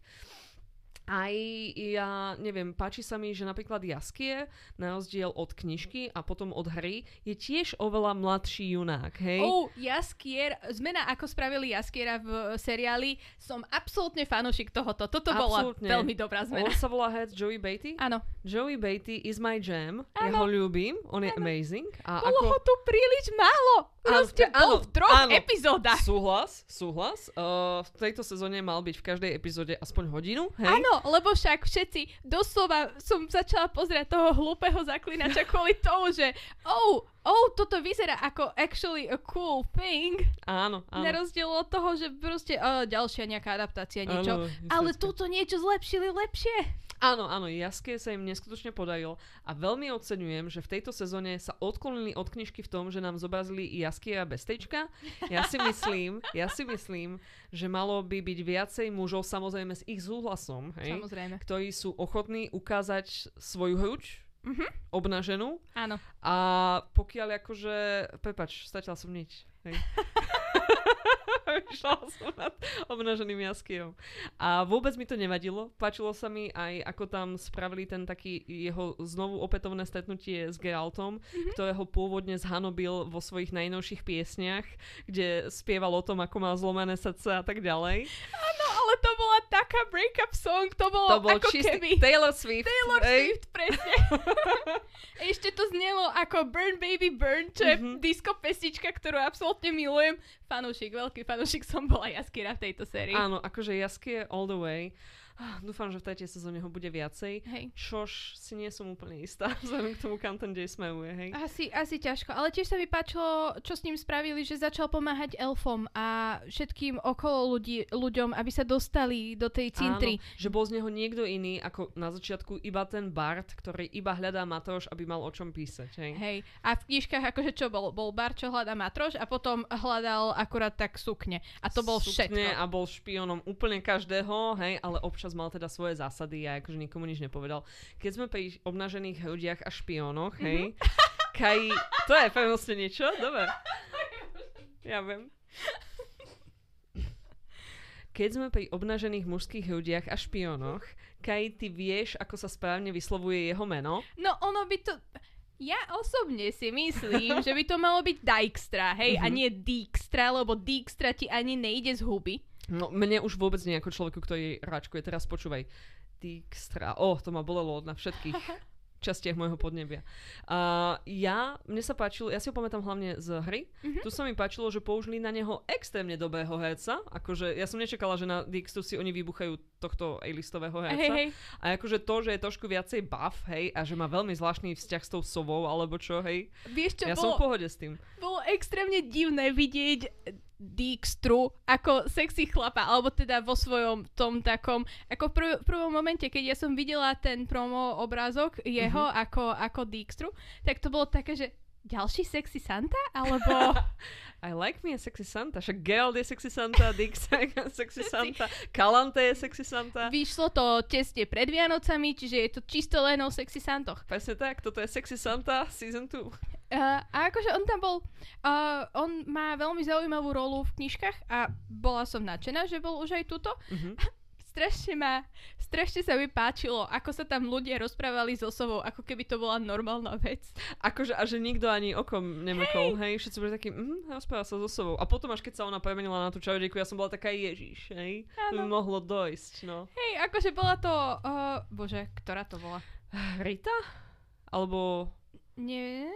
aj ja neviem, páči sa mi, že napríklad Jaskier, na rozdiel od knižky a potom od hry, je tiež oveľa mladší junák, hej? Oh, Jaskier, zmena ako spravili Jaskiera v seriáli, som absolútne fanúšik tohoto. Toto absolútne. bola veľmi dobrá zmena. On sa volá head Joey Beatty? Áno. Joey Beatty is my jam. Ja ho ľúbim, on je áno. amazing. A Bolo ako... ho tu príliš málo. Proste bol v troch áno, epizódach. Súhlas, súhlas. Uh, v tejto sezóne mal byť v každej epizóde aspoň hodinu, hej? Áno, lebo však všetci, doslova som začala pozerať toho hlúpeho zaklinača [LAUGHS] kvôli tomu, že oh, oh, toto vyzerá ako actually a cool thing. Áno, áno. Na rozdiel od toho, že proste uh, ďalšia nejaká adaptácia, niečo. Áno, ale túto niečo zlepšili lepšie. Áno, áno, Jaske sa im neskutočne podarilo a veľmi oceňujem, že v tejto sezóne sa odklonili od knižky v tom, že nám zobrazili Jaskie a Bestečka. Ja si myslím, ja si myslím, že malo by byť viacej mužov, samozrejme s ich súhlasom, hej, samozrejme. ktorí sú ochotní ukázať svoju hruč, mm-hmm. obnaženú. Áno. A pokiaľ akože, prepač, statiaľ som nič. Hej. [LAUGHS] [LAUGHS] Vyšla som nad obnaženým jaskiom. A vôbec mi to nevadilo. Páčilo sa mi aj, ako tam spravili ten taký jeho znovu opätovné stretnutie s Geraltom, mm-hmm. ktorého pôvodne zhanobil vo svojich najnovších piesniach, kde spieval o tom, ako má zlomené srdce a tak ďalej. Áno, ale to bola taká breakup song, to bolo to bol ako keby... Taylor Swift. Taylor Ej. Swift, presne. [LAUGHS] Ešte to znelo ako Burn Baby Burn, čo je mm-hmm. disco pesnička, ktorú absolútne milujem. Fanúšik, veľký fanúšik som bola Jaskira v tejto sérii. Áno, akože Jaskie all the way. Ah, dúfam, že v tretej sezóne ho bude viacej. Hej. Čož si nie som úplne istá, [LAUGHS] vzhľadom k tomu, kam ten Jay smeruje, hej. Asi, asi ťažko, ale tiež sa mi páčilo, čo s ním spravili, že začal pomáhať elfom a všetkým okolo ľudí, ľuďom, aby sa dostali do tej cintry. Áno, že bol z neho niekto iný, ako na začiatku iba ten Bart, ktorý iba hľadá Matroš, aby mal o čom písať, hej. Hej, a v knižkách akože čo bol? Bol Bart, čo hľadá Matroš a potom hľadal akurát tak sukne. A to bol sukne všetko. a bol špiónom úplne každého, hej, ale občas občas mal teda svoje zásady a akože nikomu nič nepovedal. Keď sme pri obnažených ľudiach a špiónoch, hej, mm-hmm. Kai, to je vlastne niečo? Dobre. Ja viem. Keď sme pri obnažených mužských ľudiach a špiónoch, Kai, ty vieš, ako sa správne vyslovuje jeho meno? No ono by to... Ja osobne si myslím, že by to malo byť Dijkstra, hej, mm-hmm. a nie Dijkstra, lebo Dijkstra ti ani nejde z huby. No mne už vôbec nie ako človeku, ktorý račkuje. Teraz počúvaj. Dijkstra. Oh, to ma bolelo na všetkých. [LAUGHS] častiach môjho podnebia. Uh, ja, mne sa páčilo, ja si ho pamätám hlavne z hry, mm-hmm. tu sa mi páčilo, že použili na neho extrémne dobého herca, akože ja som nečakala, že na Dixtu si oni vybuchajú tohto A-listového herca. Hey, hey. A akože to, že je trošku viacej buff, hej, a že má veľmi zvláštny vzťah s tou sovou, alebo čo, hej. Vieš čo, ja bolo, som v pohode s tým. Bolo extrémne divné vidieť Dijkstru ako sexy chlapa, alebo teda vo svojom tom takom, ako v prv, prvom momente, keď ja som videla ten promo obrázok jeho mm-hmm. ako, ako Dijkstru, tak to bolo také, že ďalší sexy Santa, alebo... [LAUGHS] I like me a sexy Santa. Však Gerald je sexy Santa, Dix je [LAUGHS] sexy Santa, Kalante je sexy Santa. Vyšlo to tesne pred Vianocami, čiže je to čisto len o sexy Santoch. Presne tak, toto je sexy Santa season 2. Uh, a akože on tam bol, uh, on má veľmi zaujímavú rolu v knižkách a bola som nadšená, že bol už aj tuto. Uh-huh. [LAUGHS] strašne ma, strašne sa mi páčilo, ako sa tam ľudia rozprávali so Sovou, ako keby to bola normálna vec. Akože, a že nikto ani okom nemokol, hej, hej všetci boli takí, mm, rozpráva sa so Sovou. A potom až keď sa ona premenila na tú čarodejku, ja som bola taká Ježiš, hej, to by mohlo dojsť, no. Hej, akože bola to, uh, bože, ktorá to bola? Rita? Alebo... Nie,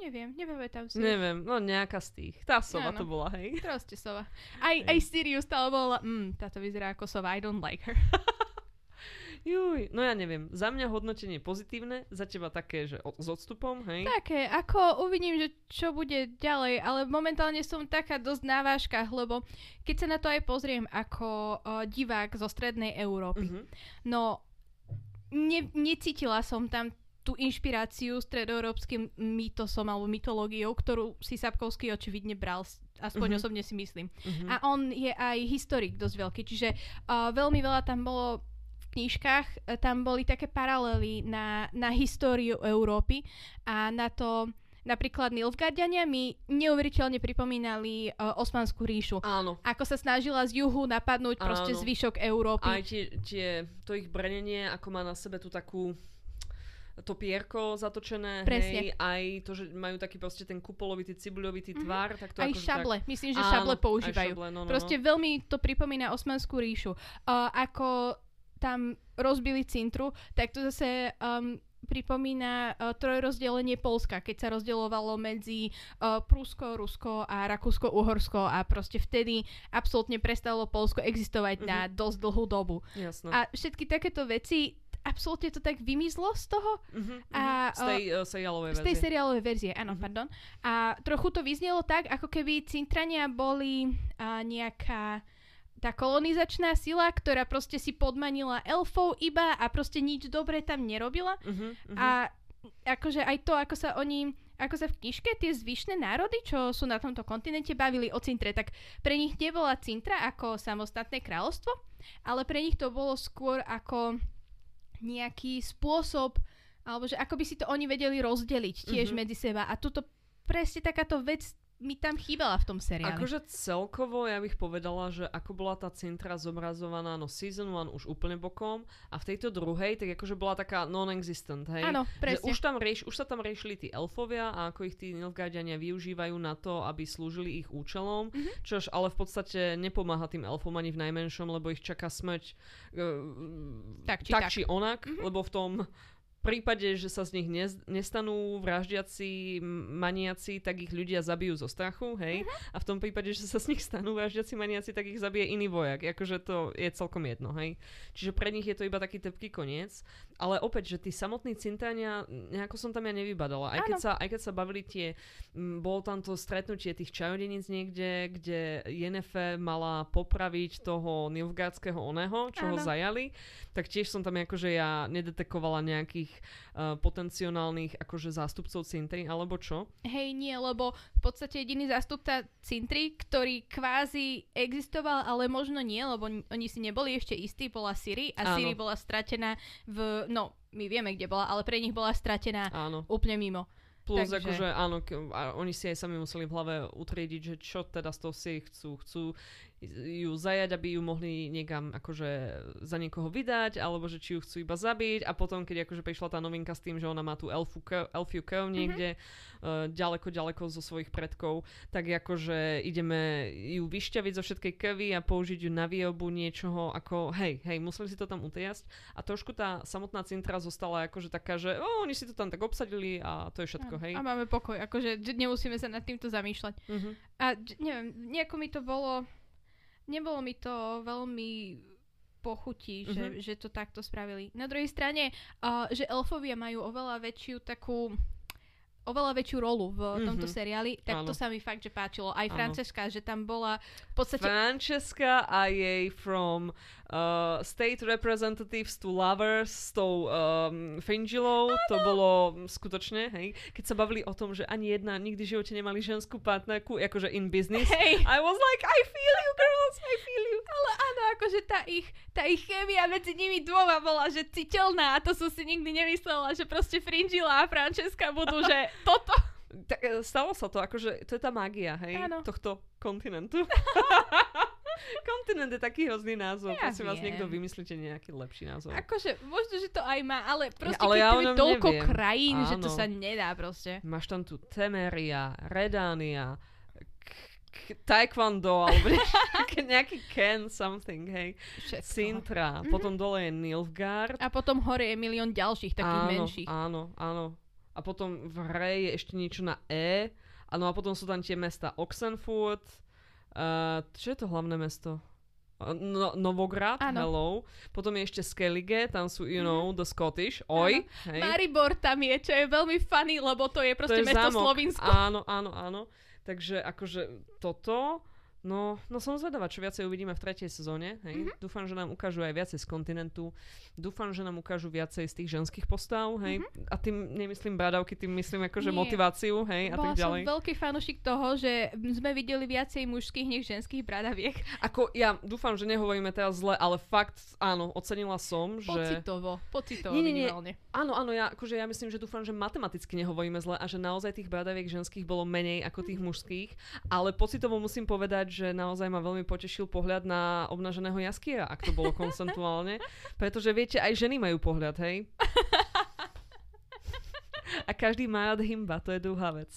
Neviem, tam si. Neviem, no nejaká z tých. Tá sova no, no. to bola, hej. Proste sova. Aj, aj Sirius stále bola, mm, táto vyzerá ako sova, I don't like her. [LAUGHS] Juj, no ja neviem. Za mňa hodnotenie pozitívne, za teba také, že o, s odstupom, hej? Také, ako uvidím, že čo bude ďalej, ale momentálne som taká dosť na váškach, lebo keď sa na to aj pozriem ako uh, divák zo strednej Európy, uh-huh. no ne, necítila som tam tú inšpiráciu stredoeurópskym mýtosom alebo mytológiou, ktorú si Sapkovský očividne bral, aspoň uh-huh. osobne si myslím. Uh-huh. A on je aj historik dosť veľký, čiže uh, veľmi veľa tam bolo v knižkách, uh, tam boli také paralely na, na históriu Európy a na to, Napríklad Nilfgaardiania mi neuveriteľne pripomínali uh, Osmanskú ríšu. Áno. Ako sa snažila z juhu napadnúť Áno. proste zvyšok Európy. Aj tie, tie, to ich brnenie, ako má na sebe tú takú to pierko zatočené, Presne. hej, aj to, že majú taký proste ten kupolovitý, cibuľovitý mm-hmm. tvar. Tak to aj akože šable, tak... myslím, že Áno, šable používajú. Šable, no, no, proste no. veľmi to pripomína Osmanskú ríšu. Uh, ako tam rozbili cintru, tak to zase um, pripomína uh, trojrozdelenie Polska, keď sa rozdeľovalo medzi uh, Prusko, Rusko a Rakúsko-Uhorsko a proste vtedy absolútne prestalo Polsko existovať mm-hmm. na dosť dlhú dobu. Jasno. A všetky takéto veci absolútne to tak vymizlo z toho. Uh-huh, a, z tej uh, seriálovej verzie. Z tej seriálovej verzie, áno, uh-huh. pardon. A trochu to vyznelo tak, ako keby Cintrania boli uh, nejaká tá kolonizačná sila, ktorá proste si podmanila elfov iba a proste nič dobre tam nerobila. Uh-huh, uh-huh. A akože aj to, ako sa oni ako sa v knižke tie zvyšné národy, čo sú na tomto kontinente, bavili o Cintre, tak pre nich nebola Cintra ako samostatné kráľovstvo, ale pre nich to bolo skôr ako nejaký spôsob, alebo že ako by si to oni vedeli rozdeliť tiež mm-hmm. medzi seba. A tuto presne takáto vec mi tam chýbala v tom seriáli. Akože celkovo ja bych povedala, že ako bola tá centra zobrazovaná, no season 1 už úplne bokom a v tejto druhej tak akože bola taká non-existent, hej? Áno, presne. Že už, tam rieš, už sa tam riešili tí elfovia a ako ich tí Nilfgaardiania využívajú na to, aby slúžili ich účelom, mm-hmm. čož ale v podstate nepomáha tým elfom ani v najmenšom, lebo ich čaká smrť uh, tak či, tak, tak. či onak, mm-hmm. lebo v tom prípade, že sa z nich nestanú vraždiaci maniaci, tak ich ľudia zabijú zo strachu, hej? Uh-huh. A v tom prípade, že sa z nich stanú vraždiaci maniaci, tak ich zabije iný vojak. Akože to je celkom jedno, hej? Čiže pre nich je to iba taký tepký koniec. Ale opäť, že tí samotní cintania, nejako som tam ja nevybadala. Aj keď, sa, aj keď sa bavili tie, m, bolo tam to stretnutie tých čarodeníc niekde, kde Jenefe mala popraviť toho Nilfgaardského oného, čo Áno. ho zajali, tak tiež som tam akože ja nedetekovala nejakých tých uh, potenciálnych akože zástupcov Cintry, alebo čo? Hej, nie, lebo v podstate jediný zástupca Cintry, ktorý kvázi existoval, ale možno nie, lebo oni si neboli ešte istí, bola Siri a Áno. Siri bola stratená v, no, my vieme, kde bola, ale pre nich bola stratená Áno. úplne mimo. Plus Takže- akože áno, k- oni si aj sami museli v hlave utriediť, že čo teda z toho si chcú. Chcú ju zajať, aby ju mohli niekam akože za niekoho vydať, alebo že či ju chcú iba zabiť a potom, keď akože prišla tá novinka s tým, že ona má tú elfu elfiu kev niekde uh, ďaleko, ďaleko zo svojich predkov, tak akože ideme ju vyšťaviť zo všetkej kevy a použiť ju na výrobu niečoho ako, hej, hej, museli si to tam utiasť a trošku tá samotná cintra zostala akože taká, že o, oni si to tam tak obsadili a to je všetko, hej. A máme pokoj, akože že nemusíme sa nad týmto zamýšľať. Mhm. A neviem, nejako mi to bolo, nebolo mi to veľmi pochutí, že, Mhm. že to takto spravili. Na druhej strane, uh, že elfovia majú oveľa väčšiu takú oveľa väčšiu rolu v tomto Mhm. seriáli, tak to Áno. sa mi fakt, že páčilo. Aj Áno. Franceska, že tam bola v podstate... Francesca a jej from uh, state representatives to lovers s tou um, Fringilou, to bolo skutočne, hej, keď sa bavili o tom, že ani jedna nikdy v živote nemali ženskú partnerku, akože in business. Hej, I was like, I feel you girls, I feel you. ale áno, akože tá ich, tá ich chémia medzi nimi dvoma bola, že citeľná a to som si nikdy nemyslela, že proste Fringila a Francesca budú, že [LAUGHS] toto. Tak, e, stalo sa to, akože to je tá mágia, hej, Áno. tohto kontinentu. [LAUGHS] Kontinent je taký hrozný názov, Ja prosím vás, niekto vymyslíte nejaký lepší názov. Akože, možno, že to aj má, ale proste, ale keď ja je toľko neviem. krajín, že to Áno. sa nedá proste. Máš tam tu Temeria, Redania, k- Taekwondo, alebo [LAUGHS] nejaký, nejaký Ken something, hej. Všetko. Sintra, Mhm. potom dole je Nilfgaard. A potom hore je milión ďalších takých áno, menších. áno, áno. A potom v hre je ešte niečo na E. Áno, a potom sú tam tie mesta Oxenfurt. Uh, čo je to hlavné mesto? No, Novograd, Áno. hello. Potom je ešte Skellige, tam sú, you Mhm. know, the Scottish. Oj, hej. Maribor tam je, čo je veľmi funny, lebo to je proste je mesto zámok. Slovinsko. Áno, áno, áno. Takže akože toto, no, no som zvedavá, čo viacej uvidíme v tretej sezóne. Hej. Mhm. Dúfam, že nám ukážu aj viacej z kontinentu. Dúfam, že nám ukážu viacej z tých ženských postav. Hej. A tým nemyslím bradavky, tým myslím akože. Nie. motiváciu hej, a Bola tak ďalej. som veľký fanúšik toho, že sme videli viacej mužských než ženských bradaviek. Ako ja dúfam, že nehovoríme teraz zle, ale fakt áno, ocenila som, že... Pocitovo, pocitovo Nie, nie, nie. minimálne. Áno, áno, ja, akože ja myslím, že dúfam, že matematicky nehovoríme zle a že naozaj tých bradaviek ženských bolo menej ako tých mužských, ale pocitovo musím povedať, že naozaj ma veľmi potešil pohľad na obnaženého jaskiera, ak to bolo konsentuálne, [LAUGHS] pretože viete, aj ženy majú pohľad, hej? [LAUGHS] A každý má rád hymba, to je druhá vec.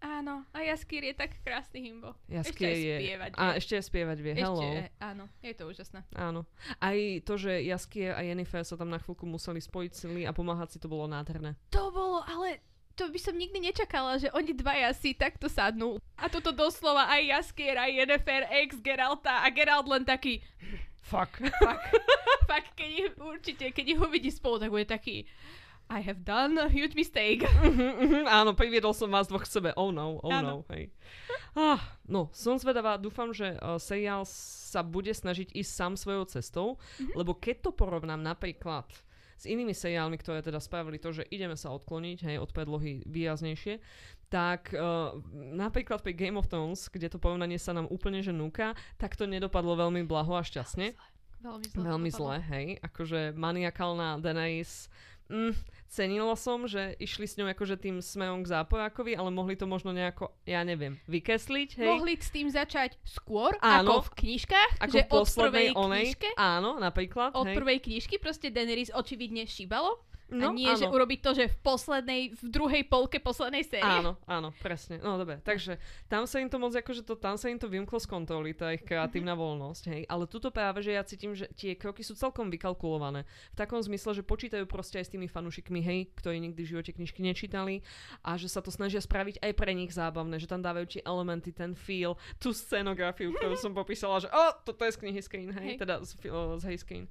Áno, a Jaskýr je tak krásny himbo. Jaskier Ešte je... spievať A vie. ešte aj spievať vie, hello. Ešte, áno, je to úžasné. Áno. Aj to, že Jaskier a Jennifer sa tam na chvíľku museli spojiť sily a pomáhať si, to bolo nádherné. To bolo, ale to by som nikdy nečakala, že oni dvaja si takto sadnú. A toto doslova aj Jaskier, aj Yennefer, ex Geralta a Geralt len taký, Fuck. fakt, [LAUGHS] fakt, keď ich, určite, keď ich uvidí spolu, tak bude taký, I have done a huge mistake. Mhm, mhm, áno, priviedol som vás dvoch k sebe. Oh no, oh Áno. no, hej. Ah, no, som zvedavá, dúfam, že uh, seriál sa bude snažiť ísť sám svojou cestou, Mhm. lebo keď to porovnám napríklad s inými seriálmi, ktoré teda spravili to, že ideme sa odkloniť, hej, od predlohy výraznejšie, tak uh, napríklad pri Game of Thrones, kde to porovnanie sa nám úplne že núka, tak to nedopadlo veľmi blaho a šťastne. Veľmi zle. Veľmi zle, hej. Akože maniakálna Daenerys. Mm, cenila som, že išli s ňou akože tým smerom k záporákovi, ale mohli to možno nejako, ja neviem, vykesliť, hej. Mohli s tým začať skôr, Áno. ako v knižkách, ako že v od prvej onej. knižke, Áno, napríklad, od hej. prvej knižky proste Daenerys očividne šíbalo. A No, nie, že áno. urobiť to, že v poslednej, v druhej polke poslednej série. Áno, áno, presne. No dobre, takže tam sa im to moc, akože to, tam sa im to vymklo z kontroly, tá ich kreatívna Mhm. voľnosť, hej. Ale tuto práve, že ja cítim, že tie kroky sú celkom vykalkulované. V takom zmysle, že počítajú proste aj s tými fanúšikmi, hej, ktorí nikdy v živote knižky nečítali a že sa to snažia spraviť aj pre nich zábavné, že tam dávajú tie elementy, ten feel, tú scenografiu, ktorú som popísala, že o, toto je z knihy Skane, hej, Hej. teda z, z Hej Skane.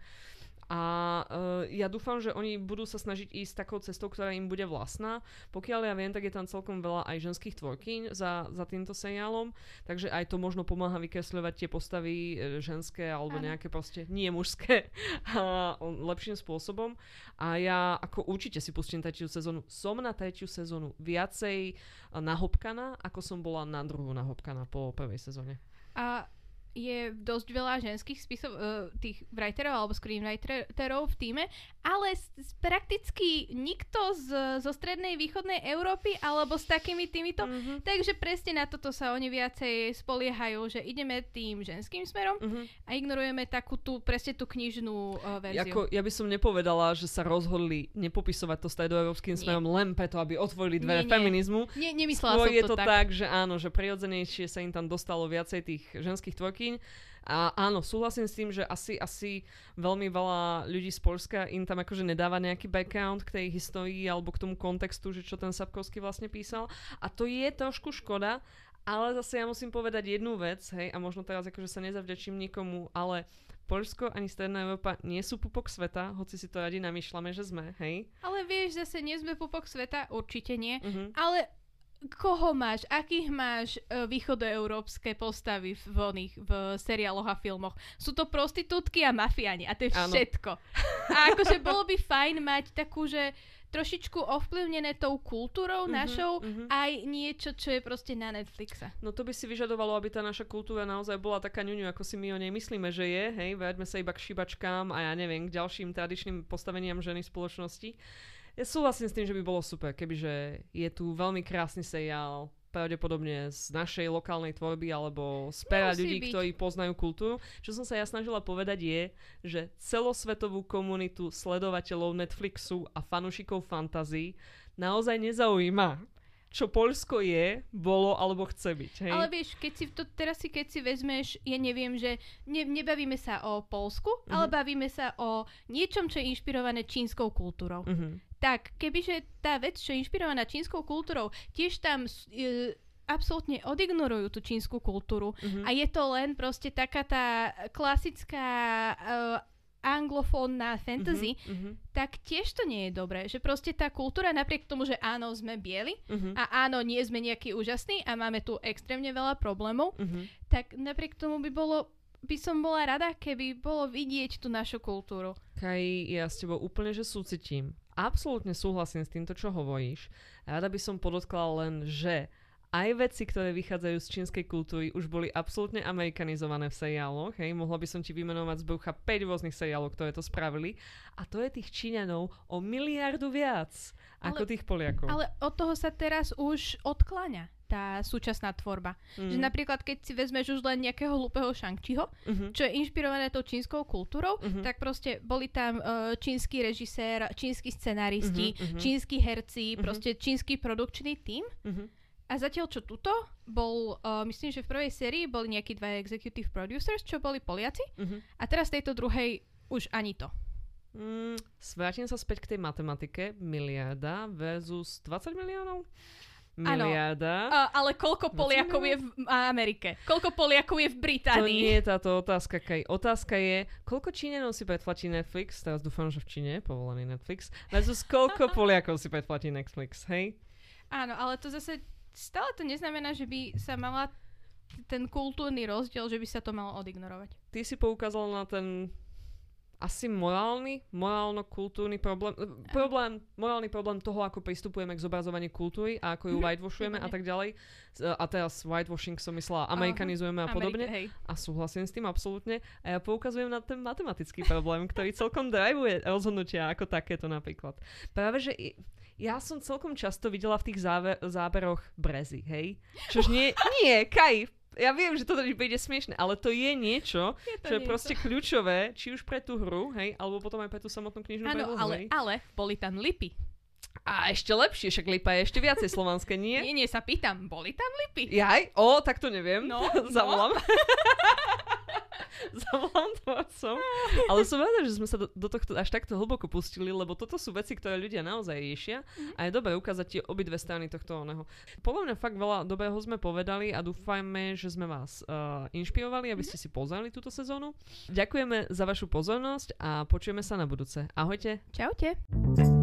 A uh, ja dúfam, že oni budú sa snažiť ísť takou cestou, ktorá im bude vlastná. Pokiaľ ja viem, tak je tam celkom veľa aj ženských tvorkyň za, za týmto seriálom, takže aj to možno pomáha vykresľovať tie postavy e, ženské alebo Áno. nejaké proste nie mužské [LAUGHS] a, lepším spôsobom. A ja ako určite si pustím tretiu sezónu. Som na tretiu sezónu viacej a, nahopkaná, ako som bola na druhú nahopkaná po prvej sezóne. A je dosť veľa ženských spisov, uh, tých writerov alebo screenwriterov v týme, ale s, s prakticky nikto z, zo strednej východnej Európy alebo s takými týmito. Mm-hmm. Takže presne na toto sa oni viacej spoliehajú, že ideme tým ženským smerom mm-hmm. a ignorujeme takú tú, presne tú knižnú uh, verziu. Jako, ja by som nepovedala, že sa rozhodli nepopisovať to stredoeurópskym smerom len preto, aby otvorili dvere nie, feminizmu. Nie, nemyslela som to je to tak. tak, že áno, že prirodzenejšie sa im tam dostalo viacej tých ženských tvorky kuchyň. A áno, súhlasím s tým, že asi, asi veľmi veľa ľudí z Polska im tam akože nedáva nejaký background k tej histórii alebo k tomu kontextu, že čo ten Sapkovský vlastne písal. A to je trošku škoda, ale zase ja musím povedať jednu vec, hej, a možno teraz akože sa nezavďačím nikomu, ale Polsko ani Stredná Európa nie sú pupok sveta, hoci si to radi namýšľame, že sme, hej? Ale vieš, zase nie sme pupok sveta, určite nie, uh-huh. ale koho máš, akých máš uh, východoeurópske postavy v, oných, v seriáloch a filmoch. Sú to prostitútky a mafiáni a to je všetko. A akože bolo by fajn mať takú, že trošičku ovplyvnené tou kultúrou uh-huh, našou uh-huh. aj niečo, čo je proste na Netflixe. No to by si vyžadovalo, aby tá naša kultúra naozaj bola taká ňuňu, ako si my o nej myslíme, že je. Hej, vráťme sa iba k šibačkám a ja neviem, k ďalším tradičným postaveniam ženy spoločnosti ja súhlasím s tým, že by bolo super, kebyže je tu veľmi krásny seriál, pravdepodobne z našej lokálnej tvorby alebo z pera ľudí, byť. ktorí poznajú kultúru. Čo som sa ja snažila povedať je, že celosvetovú komunitu sledovateľov Netflixu a fanúšikov fantasy naozaj nezaujíma čo Polsko je, bolo alebo chce byť. Hej? Ale vieš, keď si to, teraz si keď si vezmeš, ja neviem, že ne, nebavíme sa o Polsku, uh-huh. ale bavíme sa o niečom, čo je inšpirované čínskou kultúrou. Uh-huh. Tak, kebyže tá vec, čo je inšpirovaná čínskou kultúrou, tiež tam uh, absolútne odignorujú tú čínsku kultúru uh-huh. a je to len proste taká tá klasická uh, anglofónna fantasy, uh-huh, uh-huh. tak tiež to nie je dobré. Že proste tá kultúra, napriek tomu, že áno, sme bieli uh-huh. a áno, nie sme nejaký úžasný a máme tu extrémne veľa problémov, uh-huh. tak napriek tomu by bolo by som bola rada, keby bolo vidieť tú našu kultúru. Kaj, ja s tebou úplne, že súcitím. Absolútne súhlasím s týmto, čo hovoríš. Rada by som podotkla len, že aj veci, ktoré vychádzajú z čínskej kultúry, už boli absolútne amerikanizované v seriáloch. Hej, mohla by som ti vymenovať z brucha 5 rôznych seriálov, ktoré to spravili. A to je tých Číňanov o miliardu viac ako ale, tých Poliakov. Ale od toho sa teraz už odkláňa tá súčasná tvorba. Mm. Že mhm. napríklad, keď si vezmeš už len nejakého hlúpeho Shang-Chiho, mm-hmm. čo je inšpirované tou čínskou kultúrou, mm-hmm. tak proste boli tam uh, čínsky režisér, čínsky scenáristi, mm-hmm. čínsky herci, mm-hmm. proste čínsky produkčný tím. Mm-hmm. A zatiaľ čo tuto bol, uh, myslím, že v prvej sérii boli nejakí dva executive producers, čo boli Poliaci. Uh-huh. A teraz tejto druhej už ani to. Mm, svrátim sa späť k tej matematike. Miliarda versus 20 miliónov? Miliarda. Uh, ale koľko Poliakov je v Amerike? Koľko Poliakov je v Británii? To nie je táto otázka, Kaj. Otázka je, koľko Číňanov si predplatí Netflix, teraz dúfam, že v Číne je povolený Netflix, versus koľko [LAUGHS] Poliakov si predplatí Netflix, hej? Áno, ale to zase stále to neznamená, že by sa mala ten kultúrny rozdiel, že by sa to malo odignorovať. Ty si poukázal na ten asi morálny, morálno-kultúrny problém, problém, morálny problém toho, ako pristupujeme k zobrazovaniu kultúry a ako ju mhm. whitewashujeme a tak ďalej. A teraz whitewashing som myslela, amerikanizujeme a podobne. Amerika, a súhlasím s tým absolútne. A ja poukazujem na ten matematický problém, ktorý celkom drivuje rozhodnutia ako takéto napríklad. Práve, že ja som celkom často videla v tých záver, záberoch brezy, hej? Čož nie, nie, Kaj, ja viem, že toto príde smiešne, ale to je niečo, je to čo je niečo. proste kľúčové, či už pre tú hru, hej, alebo potom aj pre tú samotnú knižnú Áno, ale, ale boli tam lipy. A ešte lepšie, však lipa je ešte viacej slovanské, nie? Nie, nie, sa pýtam, boli tam lipy? Jaj, o, tak to neviem. No, [LAUGHS] Zavolám. No. [LAUGHS] [LAUGHS] zavolám tvorcom. Ale som rada, že sme sa do, do tohto až takto hlboko pustili, lebo toto sú veci, ktoré ľudia naozaj riešia mm-hmm. a je dobré ukázať tie obidve strany tohto oného. Podľa mňa fakt veľa dobrého sme povedali a dúfajme, že sme vás uh, inšpirovali, aby ste si pozreli túto sezónu. Ďakujeme za vašu pozornosť a počujeme sa na budúce. Ahojte. Čaute.